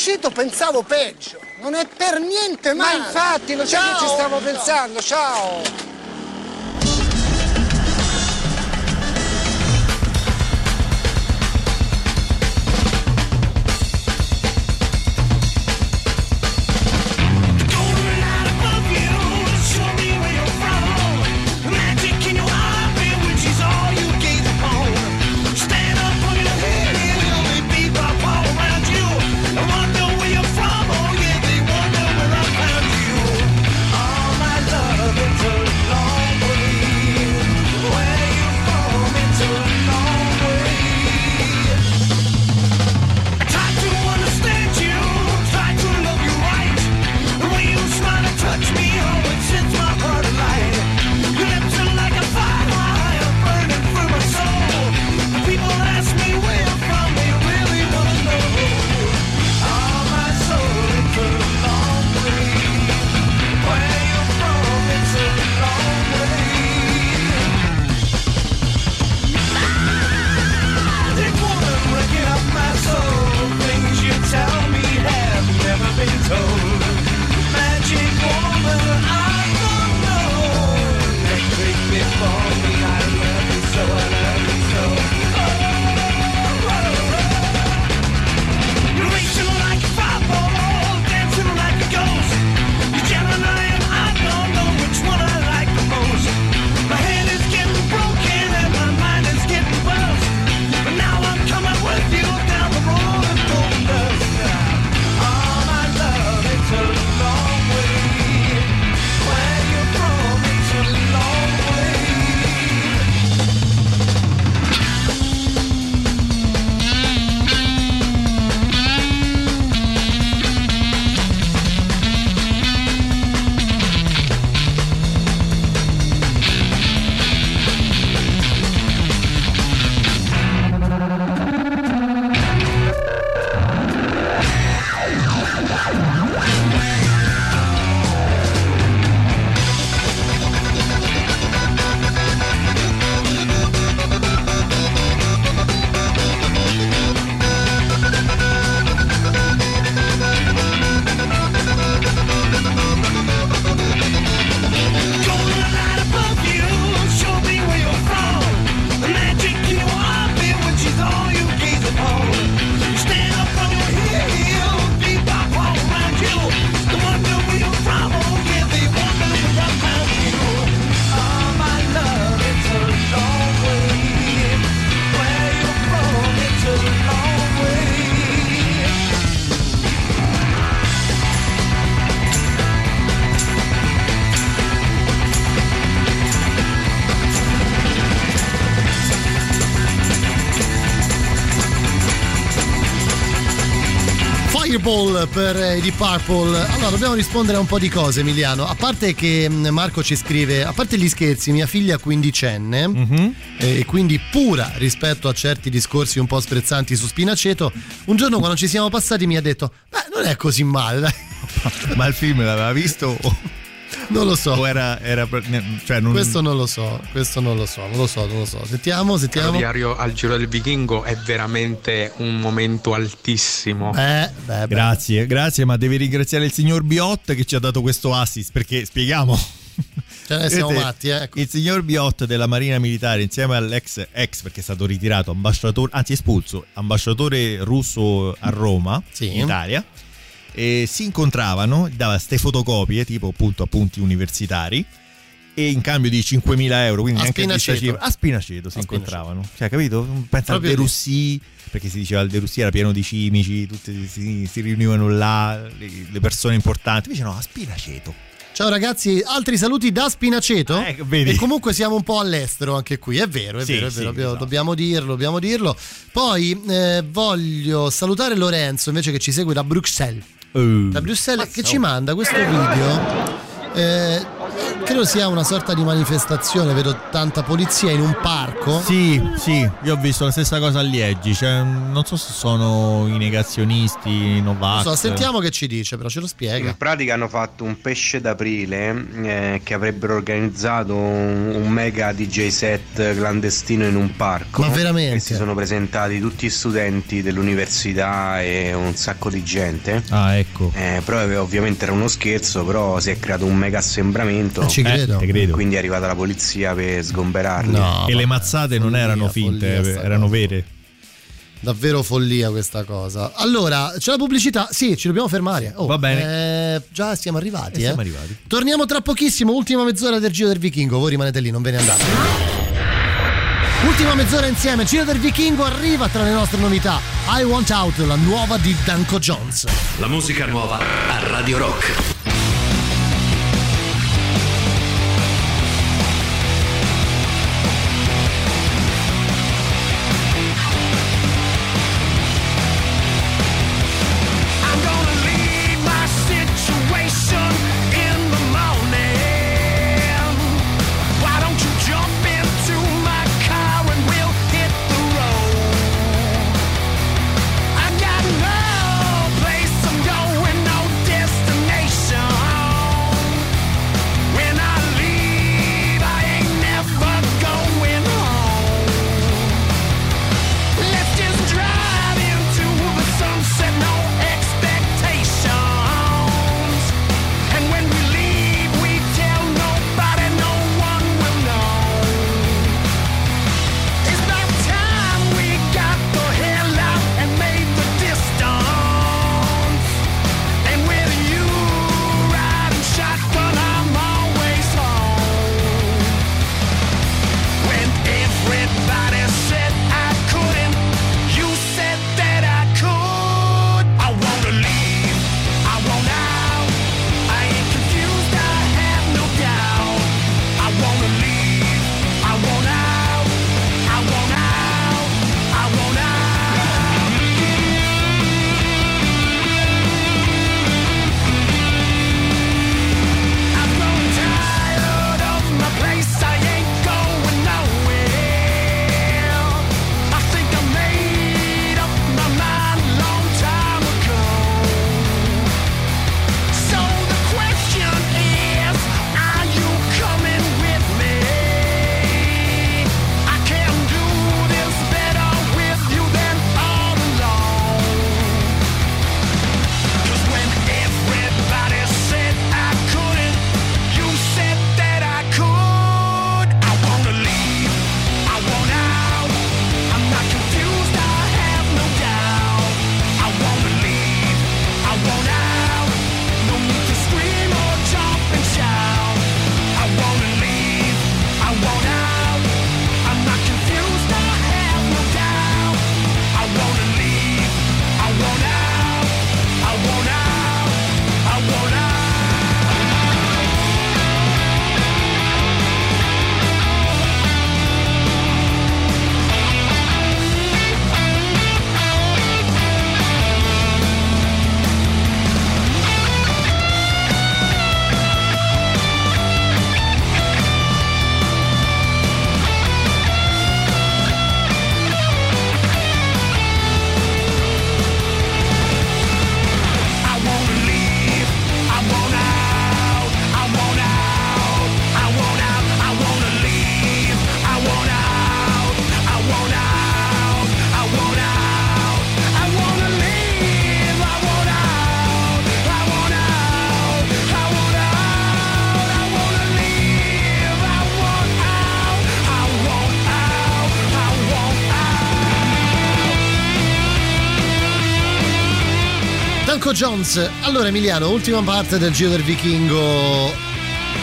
Spinaceto pensavo peggio. Non è per niente male. Ma infatti, lo sai che ci stavo pensando. Ciao. Fireball per eh, Purple. Allora, dobbiamo rispondere a un po' di cose, Emiliano. A parte che mh, Marco ci scrive, a parte gli scherzi, mia figlia quindicenne, Mhm. eh, e quindi pura rispetto a certi discorsi un po' sprezzanti su Spinaceto, un giorno quando ci siamo passati mi ha detto, beh, non è così male, dai. Ma il film l'aveva visto? O... Non lo so. O era. era cioè non... Questo non lo so, questo non lo so, non lo so, non lo so. Sentiamo, sentiamo. diario al Giro del Vichingo è veramente un momento altissimo. Eh, Grazie, grazie, ma devi ringraziare il signor Biot che ci ha dato questo assist perché spieghiamo. Ce ne siamo Vedete, matti, eh. Il signor Biot della Marina Militare, insieme all'ex ex, perché è stato ritirato, ambasciatore, anzi espulso, ambasciatore russo a Roma, in Italia, e si incontravano, dava ste fotocopie, tipo appunto appunti universitari, e in cambio di 5.000 euro, quindi A neanche questa Spinaceto. cifra, a Spinaceto si A incontravano. Cioè, capito? Pensa al Proprio De lì. Russi, perché si diceva il De Russi era pieno di cimici, tutti si, si riunivano là, le, le persone importanti. Invece no, a Spinaceto. Ciao ragazzi, altri saluti da Spinaceto. vedi. E comunque siamo un po' all'estero anche qui, è vero, è Sì, vero, è sì, vero, dobbiamo- esatto. dobbiamo dirlo, dobbiamo dirlo. Poi eh, voglio salutare Lorenzo invece che ci segue da Bruxelles. Da Bruxelles che ci manda questo video. eh, credo sia una sorta di manifestazione, vedo tanta polizia in un parco. Sì, sì, io ho visto la stessa cosa a Liegi, cioè, non so se sono i negazionisti, i Non Novax. so, sentiamo che ci dice, però ce lo spiega. In pratica hanno fatto un pesce d'aprile eh, che avrebbero organizzato un, un mega DJ set clandestino in un parco. Ma veramente? E si sono presentati tutti gli studenti dell'università e un sacco di gente. Ah, ecco. Eh, però eh, ovviamente era uno scherzo, però si è creato un mega assembramento. Eh, ci credo. te credo. Quindi è arrivata la polizia per sgomberarli. e le mazzate non erano finte, follia sta erano vere. Davvero follia questa cosa. Allora, c'è la pubblicità? Sì, ci dobbiamo fermare. Oh, Va bene. eh, già siamo arrivati, Eh, eh. siamo arrivati. Torniamo tra pochissimo, ultima mezz'ora del Giro del Vichingo. Voi rimanete lì, non ve ne andate. Ultima mezz'ora insieme, Giro del Vichingo arriva tra le nostre novità. I Want Out, la nuova di Danko Jones. La musica nuova a Radio Rock. Jones. Allora Emiliano, ultima parte del Giro del Vichingo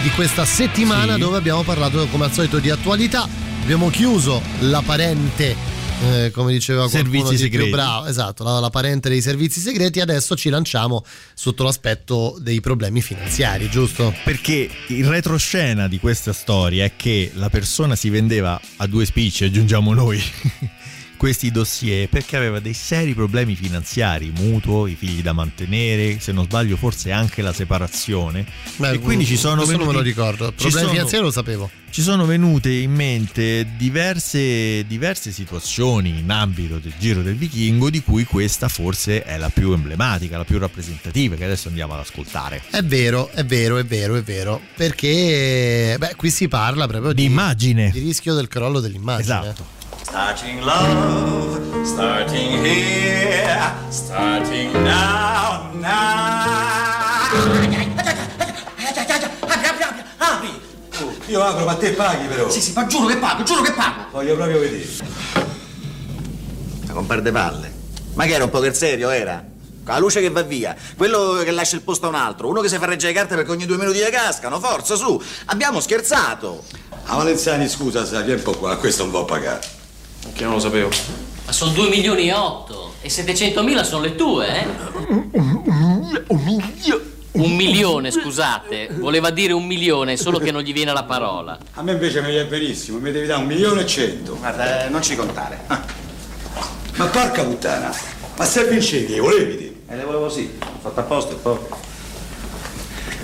di questa settimana Sì. dove abbiamo parlato come al solito di attualità. Abbiamo chiuso la parente, eh, come diceva qualcuno Servizi di bravo, esatto, la, la parente dei servizi segreti. Adesso ci lanciamo sotto l'aspetto dei problemi finanziari, giusto? Perché il retroscena di questa storia è che la persona si vendeva a due spicci, aggiungiamo noi, questi dossier perché aveva dei seri problemi finanziari, mutuo, i figli da mantenere, se non sbaglio forse anche la separazione. Beh, e quindi ci sono questo non venuti, me lo ricordo. Problemi sono- finanziari lo sapevo. Ci sono venute in mente diverse, diverse situazioni in ambito del Giro del Vichingo, di cui questa forse è la più emblematica, la più rappresentativa, che adesso andiamo ad ascoltare. È vero, è vero, è vero, è vero. Perché beh, qui si parla proprio di, immagine. Di rischio del crollo dell'immagine. Esatto. Starting love, starting here, starting now, Apri! Io apro, ma te paghi però. Sì, sì, ma giuro che pago, giuro che pago. Voglio proprio vedere. Ma compare de palle. Ma che era un poker serio, era? Con la luce che va via, quello che lascia il posto a un altro, uno che si fa reggere le carte perché ogni due minuti le cascano, forza, su! Abbiamo scherzato! A Valenzani, scusa, sai, vieni un po' qua, questo non può pagare. Che non lo sapevo. Ma sono 2 milioni e 8 e 700 mila sono le tue, eh? Un milione, scusate. Voleva dire un milione, solo che non gli viene la parola. A me invece mi viene benissimo, mi devi dare un milione e cento. Guarda, eh, non ci contare. Ma porca puttana, ma se vincevi, che volevi dire? E le volevo sì, ho fatto apposta e poi.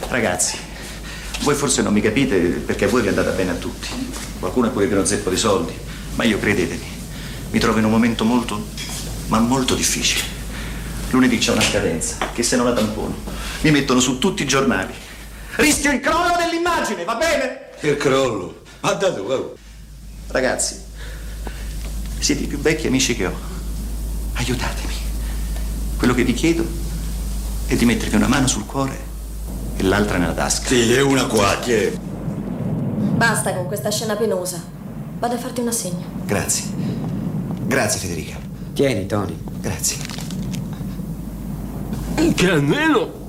Ragazzi, voi forse non mi capite perché a voi vi è andata bene a tutti. Qualcuno ha pure pieno zeppo di soldi, ma io credetemi, mi trovo in un momento molto, ma molto difficile. Lunedì c'è una scadenza, che se non la tampono, mi mettono su tutti i giornali. Rischio il crollo dell'immagine, va bene? Il crollo. Ma da dove? Ragazzi, siete i più vecchi amici che ho. Aiutatemi. Quello che vi chiedo è di mettervi una mano sul cuore e l'altra nella tasca. Sì, è una qua, che? Basta con questa scena penosa. Vado a farti un assegno. Grazie. Grazie Federica. Tieni, Tony. Grazie. Che almeno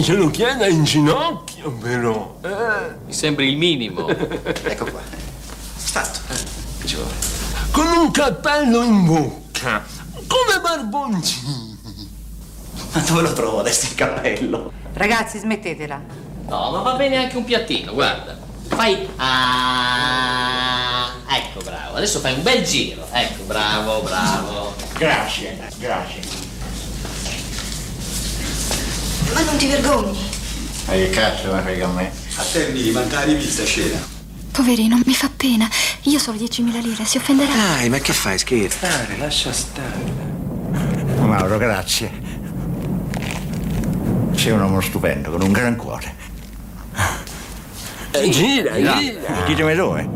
ce lo chieda in ginocchio, però. Eh? Mi sembri il minimo. ecco qua. Fatto. Vuole? Con un cappello in bocca. Come barboncino. Ma dove lo trovo adesso il cappello? Ragazzi, smettetela. No, ma va bene anche un piattino, guarda. Fai. Ah, ecco, bravo. Adesso fai un bel giro. Ecco, bravo, bravo. Grazie, grazie. Ma non ti vergogni? Ma che cazzo mi frega a me? A te mi la rivista scena. Poverino, mi fa pena. Io solo 10.000 lire, si offenderà. Dai, ma che fai, scherzo? Stare, lascia stare. Mauro, grazie. Sei un uomo stupendo, con un gran cuore. Eh, gira, No, gira. Ditemi dove.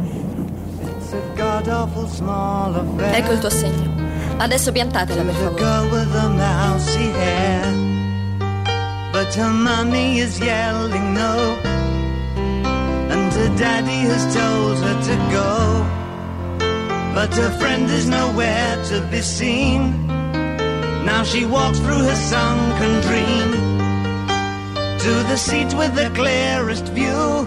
Ecco il tuo assegno. Adesso piantatela, per favore. girl with the mousy hair. But her mommy is yelling no. And her daddy has told her to go. But her friend is nowhere to be seen. Now she walks through her sunken dream to the seat with the clearest view.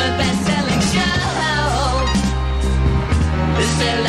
Is in the best-selling show. Is their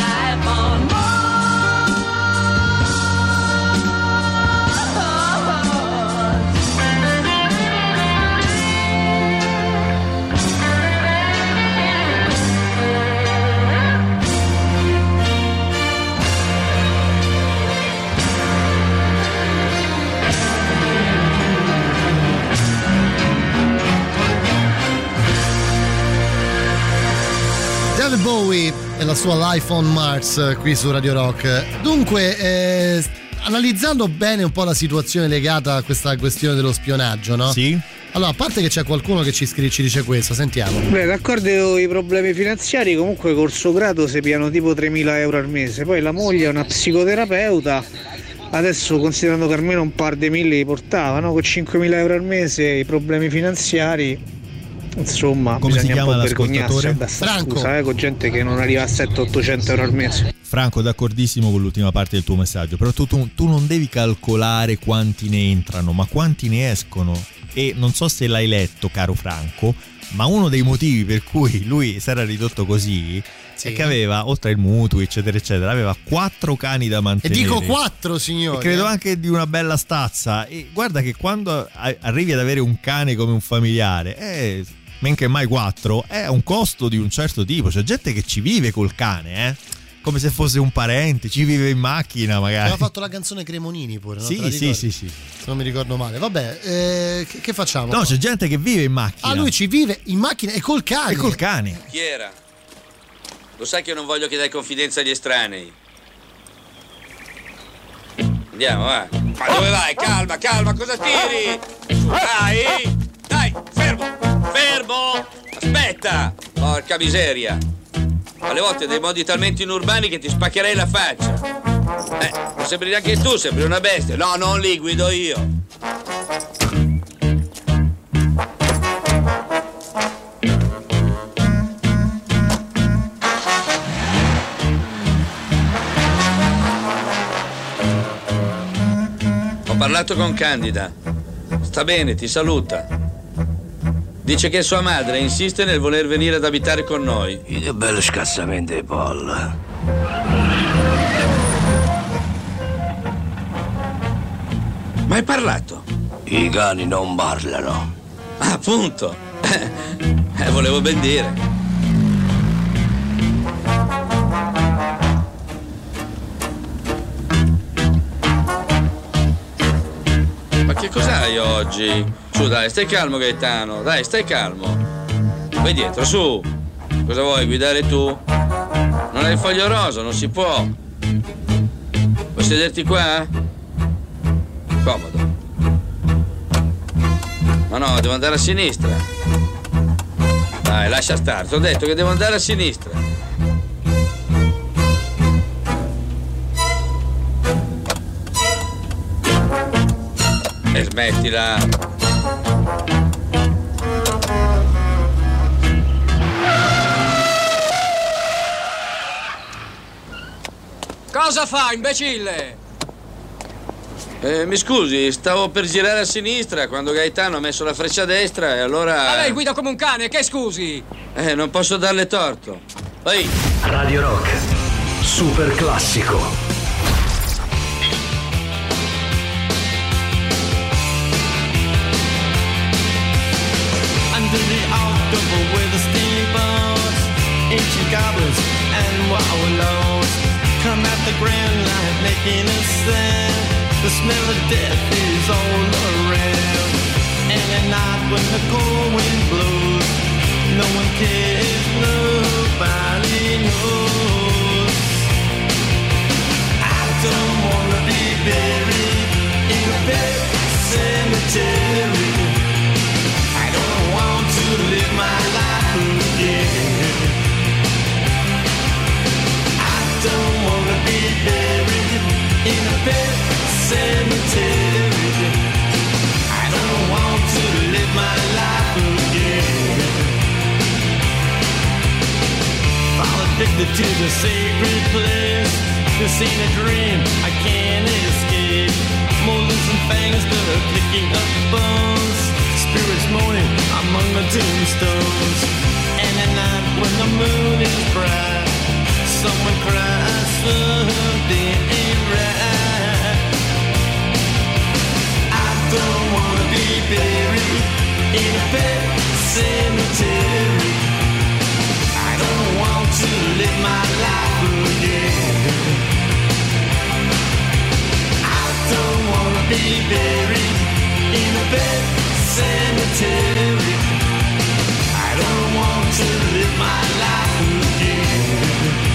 Bowie e la sua Life on Mars eh, qui su Radio Rock. Dunque, eh, analizzando bene un po' la situazione legata a questa questione dello spionaggio, no? Sì. Allora, a parte che c'è qualcuno che ci, scri- ci dice questo, sentiamo. Beh, d'accordo i problemi finanziari, comunque col suo grado si piano tipo 3.000 euro al mese. Poi la moglie è una psicoterapeuta. Adesso considerando che almeno un par di mille li portava, no? Con 5.000 euro al mese i problemi finanziari. Insomma, Come si chiama l'ascoltatore? Franco. scusa, eh, con gente che non arriva a 700-800 euro al mese. Franco, d'accordissimo con l'ultima parte del tuo messaggio, però tu, tu- tu non devi calcolare quanti ne entrano, ma quanti ne escono. E non so se l'hai letto, caro Franco, ma uno dei motivi per cui lui si era ridotto così è che aveva, oltre al mutuo, eccetera, eccetera, aveva quattro cani da E mantenere. dico quattro, signori. E credo eh. anche di una bella stazza. E guarda che quando arrivi ad avere un cane come un familiare, eh, men che mai quattro, è un costo di un certo tipo. C'è gente che ci vive col cane, eh. Come se fosse un parente, ci vive in macchina magari. Aveva fatto la canzone Cremonini pure, no? Sì, sì, sì, sì. Se non mi ricordo male. Vabbè, eh, che, che facciamo? No, qua? c'è gente che vive in macchina. Ah, lui ci vive in macchina e col cane. E col cane. Chi era? Lo sai che io non voglio che dai confidenza agli estranei. Andiamo, va. Ma dove vai? Calma, calma, cosa tiri? Dai! Dai, fermo! Aspetta! Porca miseria! Alle volte dei modi talmente inurbani che ti spaccherei la faccia. Eh, non sembri neanche tu, sembri una bestia. No, non lì, guido io. Ho parlato con Candida. Sta bene, ti saluta. Dice che sua madre insiste nel voler venire ad abitare con noi. Che bello scazzamento di polla. Ma hai parlato? I cani non parlano. Ah, appunto. Eh, volevo ben dire. Ma che cos'hai oggi? Su, dai, stai calmo, Gaetano. Dai, stai calmo. Vai dietro, su. Cosa vuoi, guidare tu? Non hai il foglio rosa, non si può. Vuoi sederti qua? Comodo. Ma no, devo andare a sinistra. Dai, lascia stare, ti ho detto che devo andare a sinistra. E smettila. Cosa fa, imbecille? Eh, mi scusi, stavo per girare a sinistra quando Gaetano ha messo la freccia a destra e allora... Ma lei guida come un cane, che scusi? Eh, non posso darle torto. Vai. Radio Rock, super classico. Double goblins, and what I would know. Come at the grand light, making a stand. The smell of death is all around. And at night when the cold wind blows, no one cares, nobody knows. I don't wanna be buried in a pet cemetery. I don't want to live my life don't wanna be buried in a pet cemetery. I don't want to live my life again. Fall addicted to the sacred place. This ain't a dream, I can't escape. That are picking up bones. Spirits moaning among the tombstones. And at night when the moon is bright, someone cries something ain't right. I don't wanna be buried in a pet cemetery. I don't want to live my life again. I don't wanna be buried in a pet cemetery. I don't want to live my life again.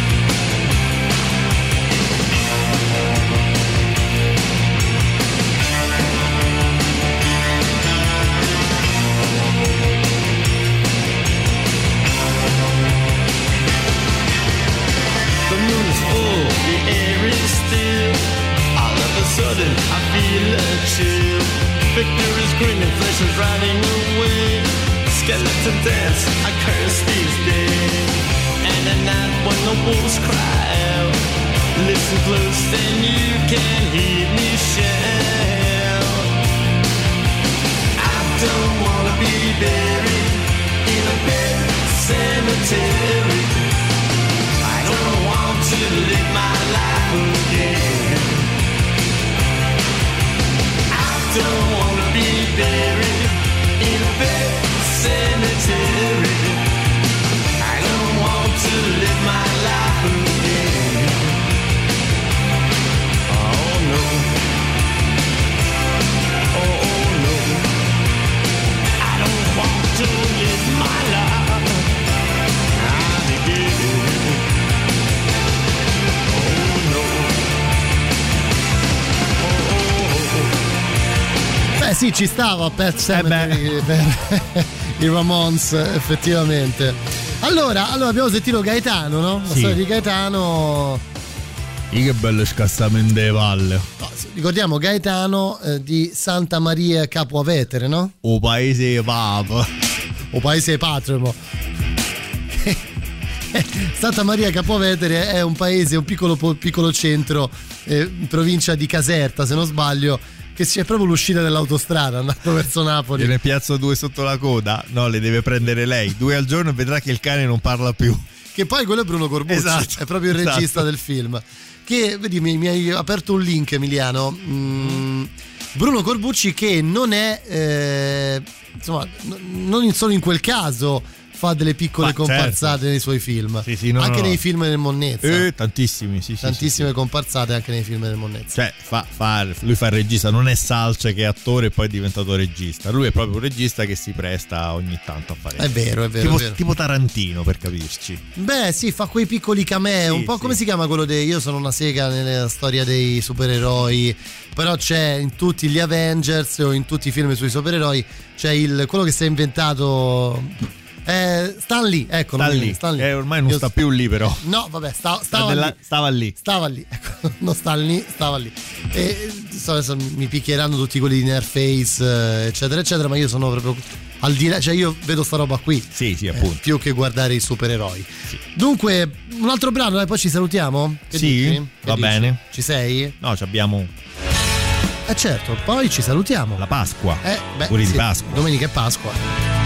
Air is still. All of a sudden, I feel a chill. Victor is grinning, flesh is riding away. Skeleton dance, I curse these days. And at night when the wolves cry out, listen close, then you can hear me shout. I don't wanna be buried in a pet cemetery. I don't want to live my life sì, ci stava Pet Cemetery per i Ramones, effettivamente. Allora, allora abbiamo sentito Gaetano, no? La Sì. storia di Gaetano. Ih, che bello scassamente di palle. No, ricordiamo Gaetano eh, di Santa Maria Capo Avetere, no? O paese papa. O paese patrimo. Santa Maria Capovetere è un paese, un piccolo, piccolo centro, eh, in provincia di Caserta, se non sbaglio, che c'è proprio l'uscita dell'autostrada andando verso Napoli. Gliene piazzo due sotto la coda? No, le deve prendere lei. Due al giorno e vedrà che il cane non parla più. Che poi quello è Bruno Corbucci, Esatto, è proprio il esatto. regista del film. Che, vedi, mi, mi hai aperto un link, Emiliano. Mm, Bruno Corbucci che non è, eh, insomma, n- non solo in quel caso fa delle piccole Ma comparsate certo. nei suoi film, Sì, sì, no, anche no. nei film del Monnezza. Eh, tantissimi, sì, sì, Tantissime comparsate anche nei film del Monnezza. Cioè, fa, fa- lui fa il regista, non è Salce che è attore e poi è diventato regista. Lui è proprio un regista che si presta ogni tanto a fare. È vero, è vero, Tipo, è vero. tipo Tarantino, per capirci. Beh, sì, fa quei piccoli cameo, un po' come si chiama quello dei Io sono una sega nella storia dei supereroi, però c'è in tutti gli Avengers o in tutti i film sui supereroi c'è il quello che si è inventato eh, Stan Lee, ecco, Sta lì. Stan Lee. Eh, ormai non Io- sta più lì, però. No, vabbè, sta- Sta stava della- lì. Stava lì. Stava lì, ecco, non sta lì, stava lì. E so, mi picchieranno tutti quelli di Nerface, eh, eccetera, eccetera, ma io sono proprio al di là, cioè io vedo sta roba qui. Sì, sì, eh, appunto. più che guardare i supereroi. Dunque, un altro brano, dai, poi ci salutiamo? Che Sì, dici? Che va dici? bene. Ci sei? No, ci abbiamo Eh certo, poi ci salutiamo. la Pasqua. Eh, beh, sì, di Pasqua. Domenica è Pasqua.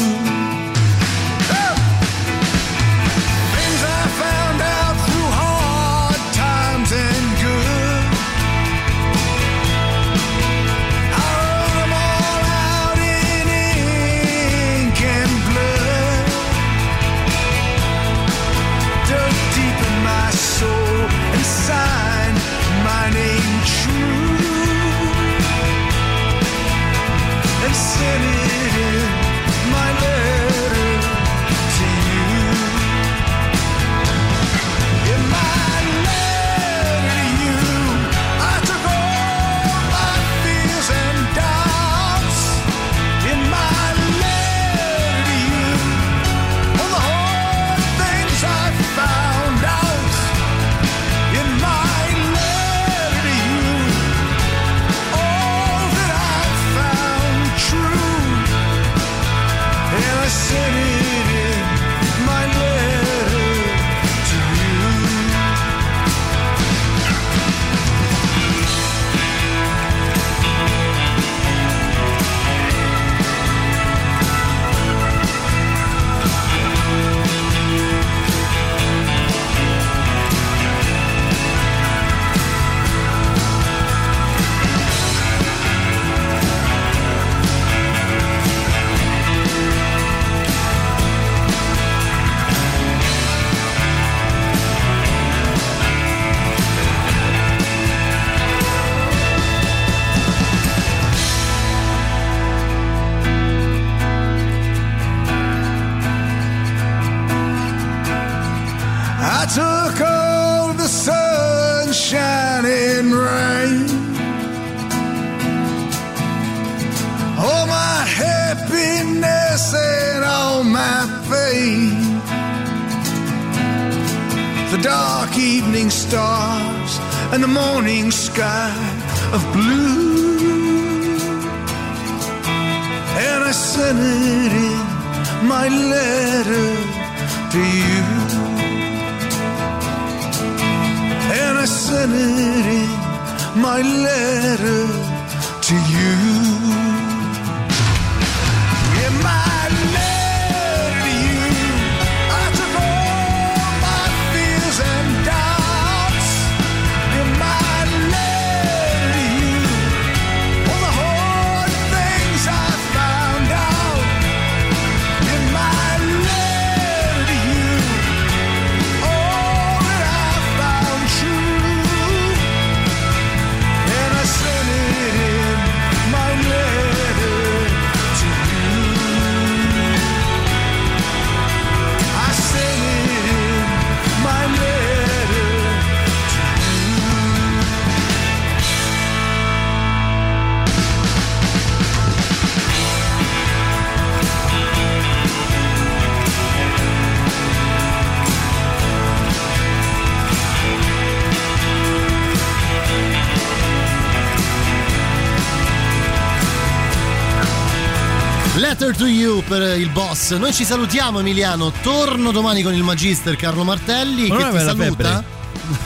Letter to you per il boss. Noi ci salutiamo Emiliano. Torno domani con il magister Carlo Martelli Ma che ti saluta.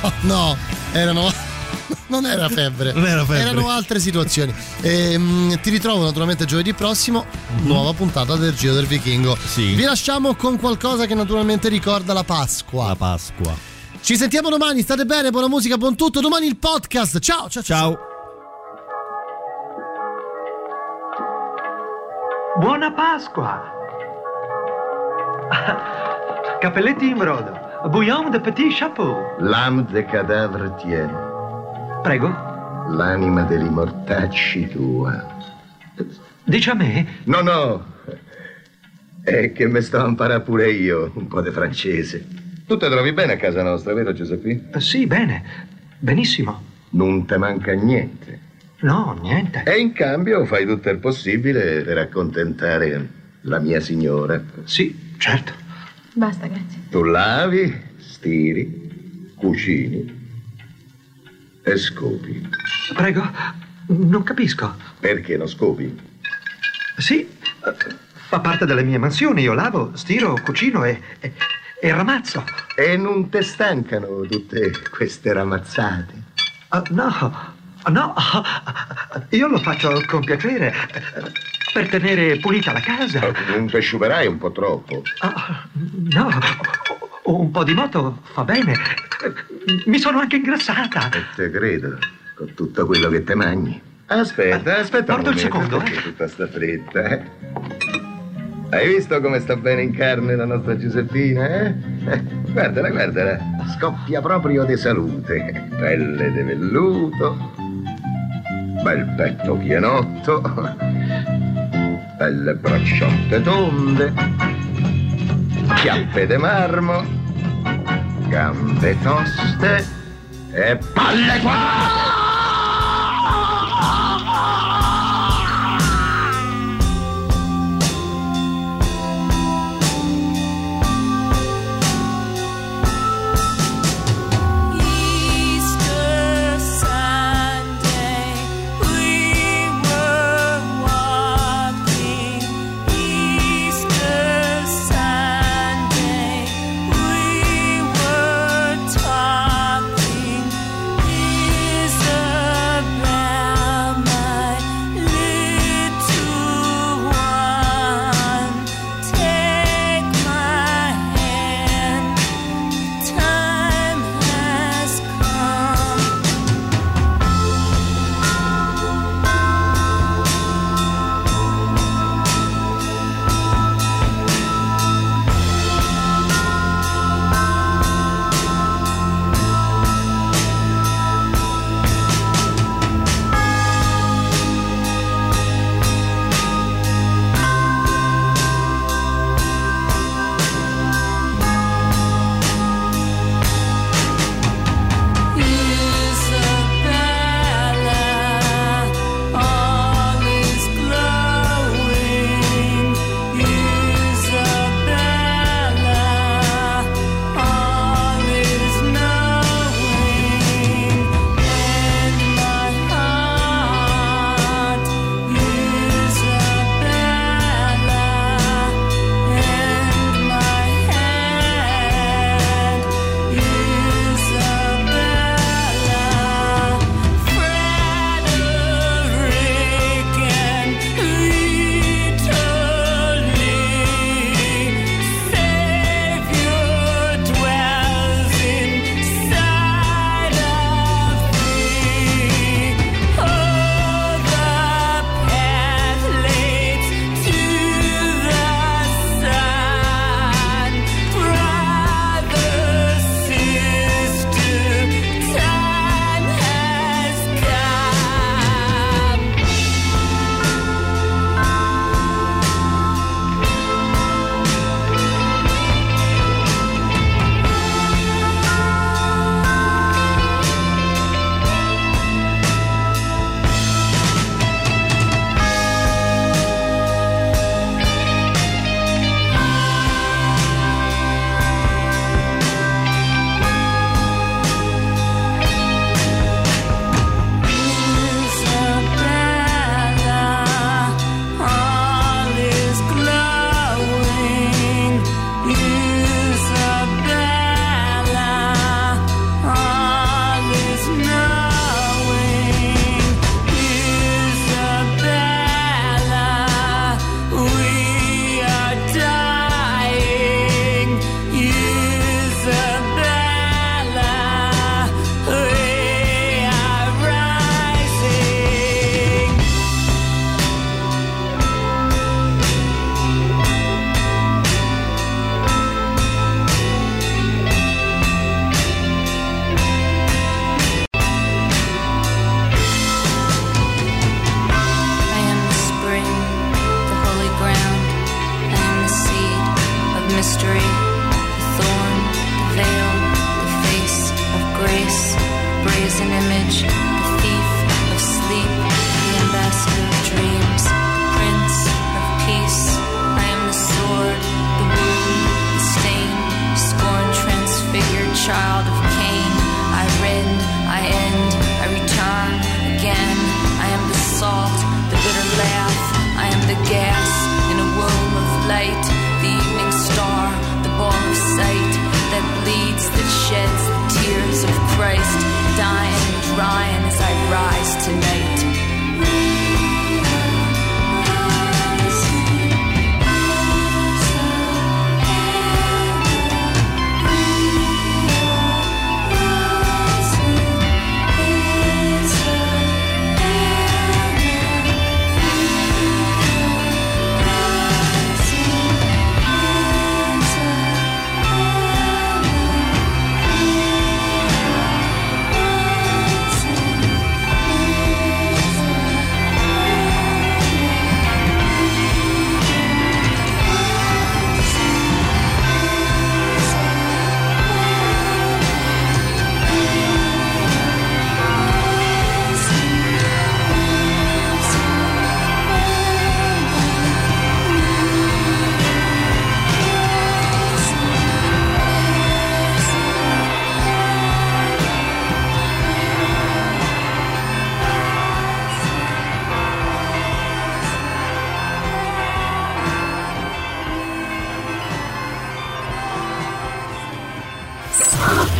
No, no, erano non era febbre. Non era febbre. Erano altre situazioni. Ehm, ti ritrovo naturalmente giovedì prossimo, nuova puntata del Giro del Vichingo. Sì. Vi lasciamo con qualcosa che naturalmente ricorda la Pasqua. La Pasqua. Ci sentiamo domani, state bene, buona musica, buon tutto. Domani il podcast. Ciao, ciao, ciao. Ciao. Buona Pasqua! Cappelletti in brodo, bouillon de petit chapeau. L'âme de cadavre tiene, Prego, l'anima degli mortacci tua. dice a me. No, no, è che mi sto a imparare pure io un po' di francese. Tu te trovi bene a casa nostra, vero Giuseppe? Sì, bene, benissimo. Non te manca niente. No, niente. E in cambio fai tutto il possibile per accontentare la mia signora. Sì, certo. Basta, grazie. Tu lavi, stiri, cucini E scopi. Prego, non capisco. Perché non scopi? Sì, fa parte delle mie mansioni. Io lavo, stiro, cucino e, e, e ramazzo. E non te stancano tutte queste ramazzate? Ah, no, no, io lo faccio con piacere eh, per tenere pulita la casa. Non te sciuperai un po' troppo. Ah, no, un po' di moto fa bene. Mi sono anche ingrassata. E te credo, con tutto quello che te mangi. Aspetta, aspetta un Porto il momento, secondo, perché tutta sta fretta, eh? Hai visto come sta bene in carne la nostra Giuseppina, eh? Eh, Guardala, guardala, scoppia proprio di salute. Pelle di velluto, bel petto pienotto, belle bracciante tonde, chiappe di marmo, gambe toste e palle quadrate.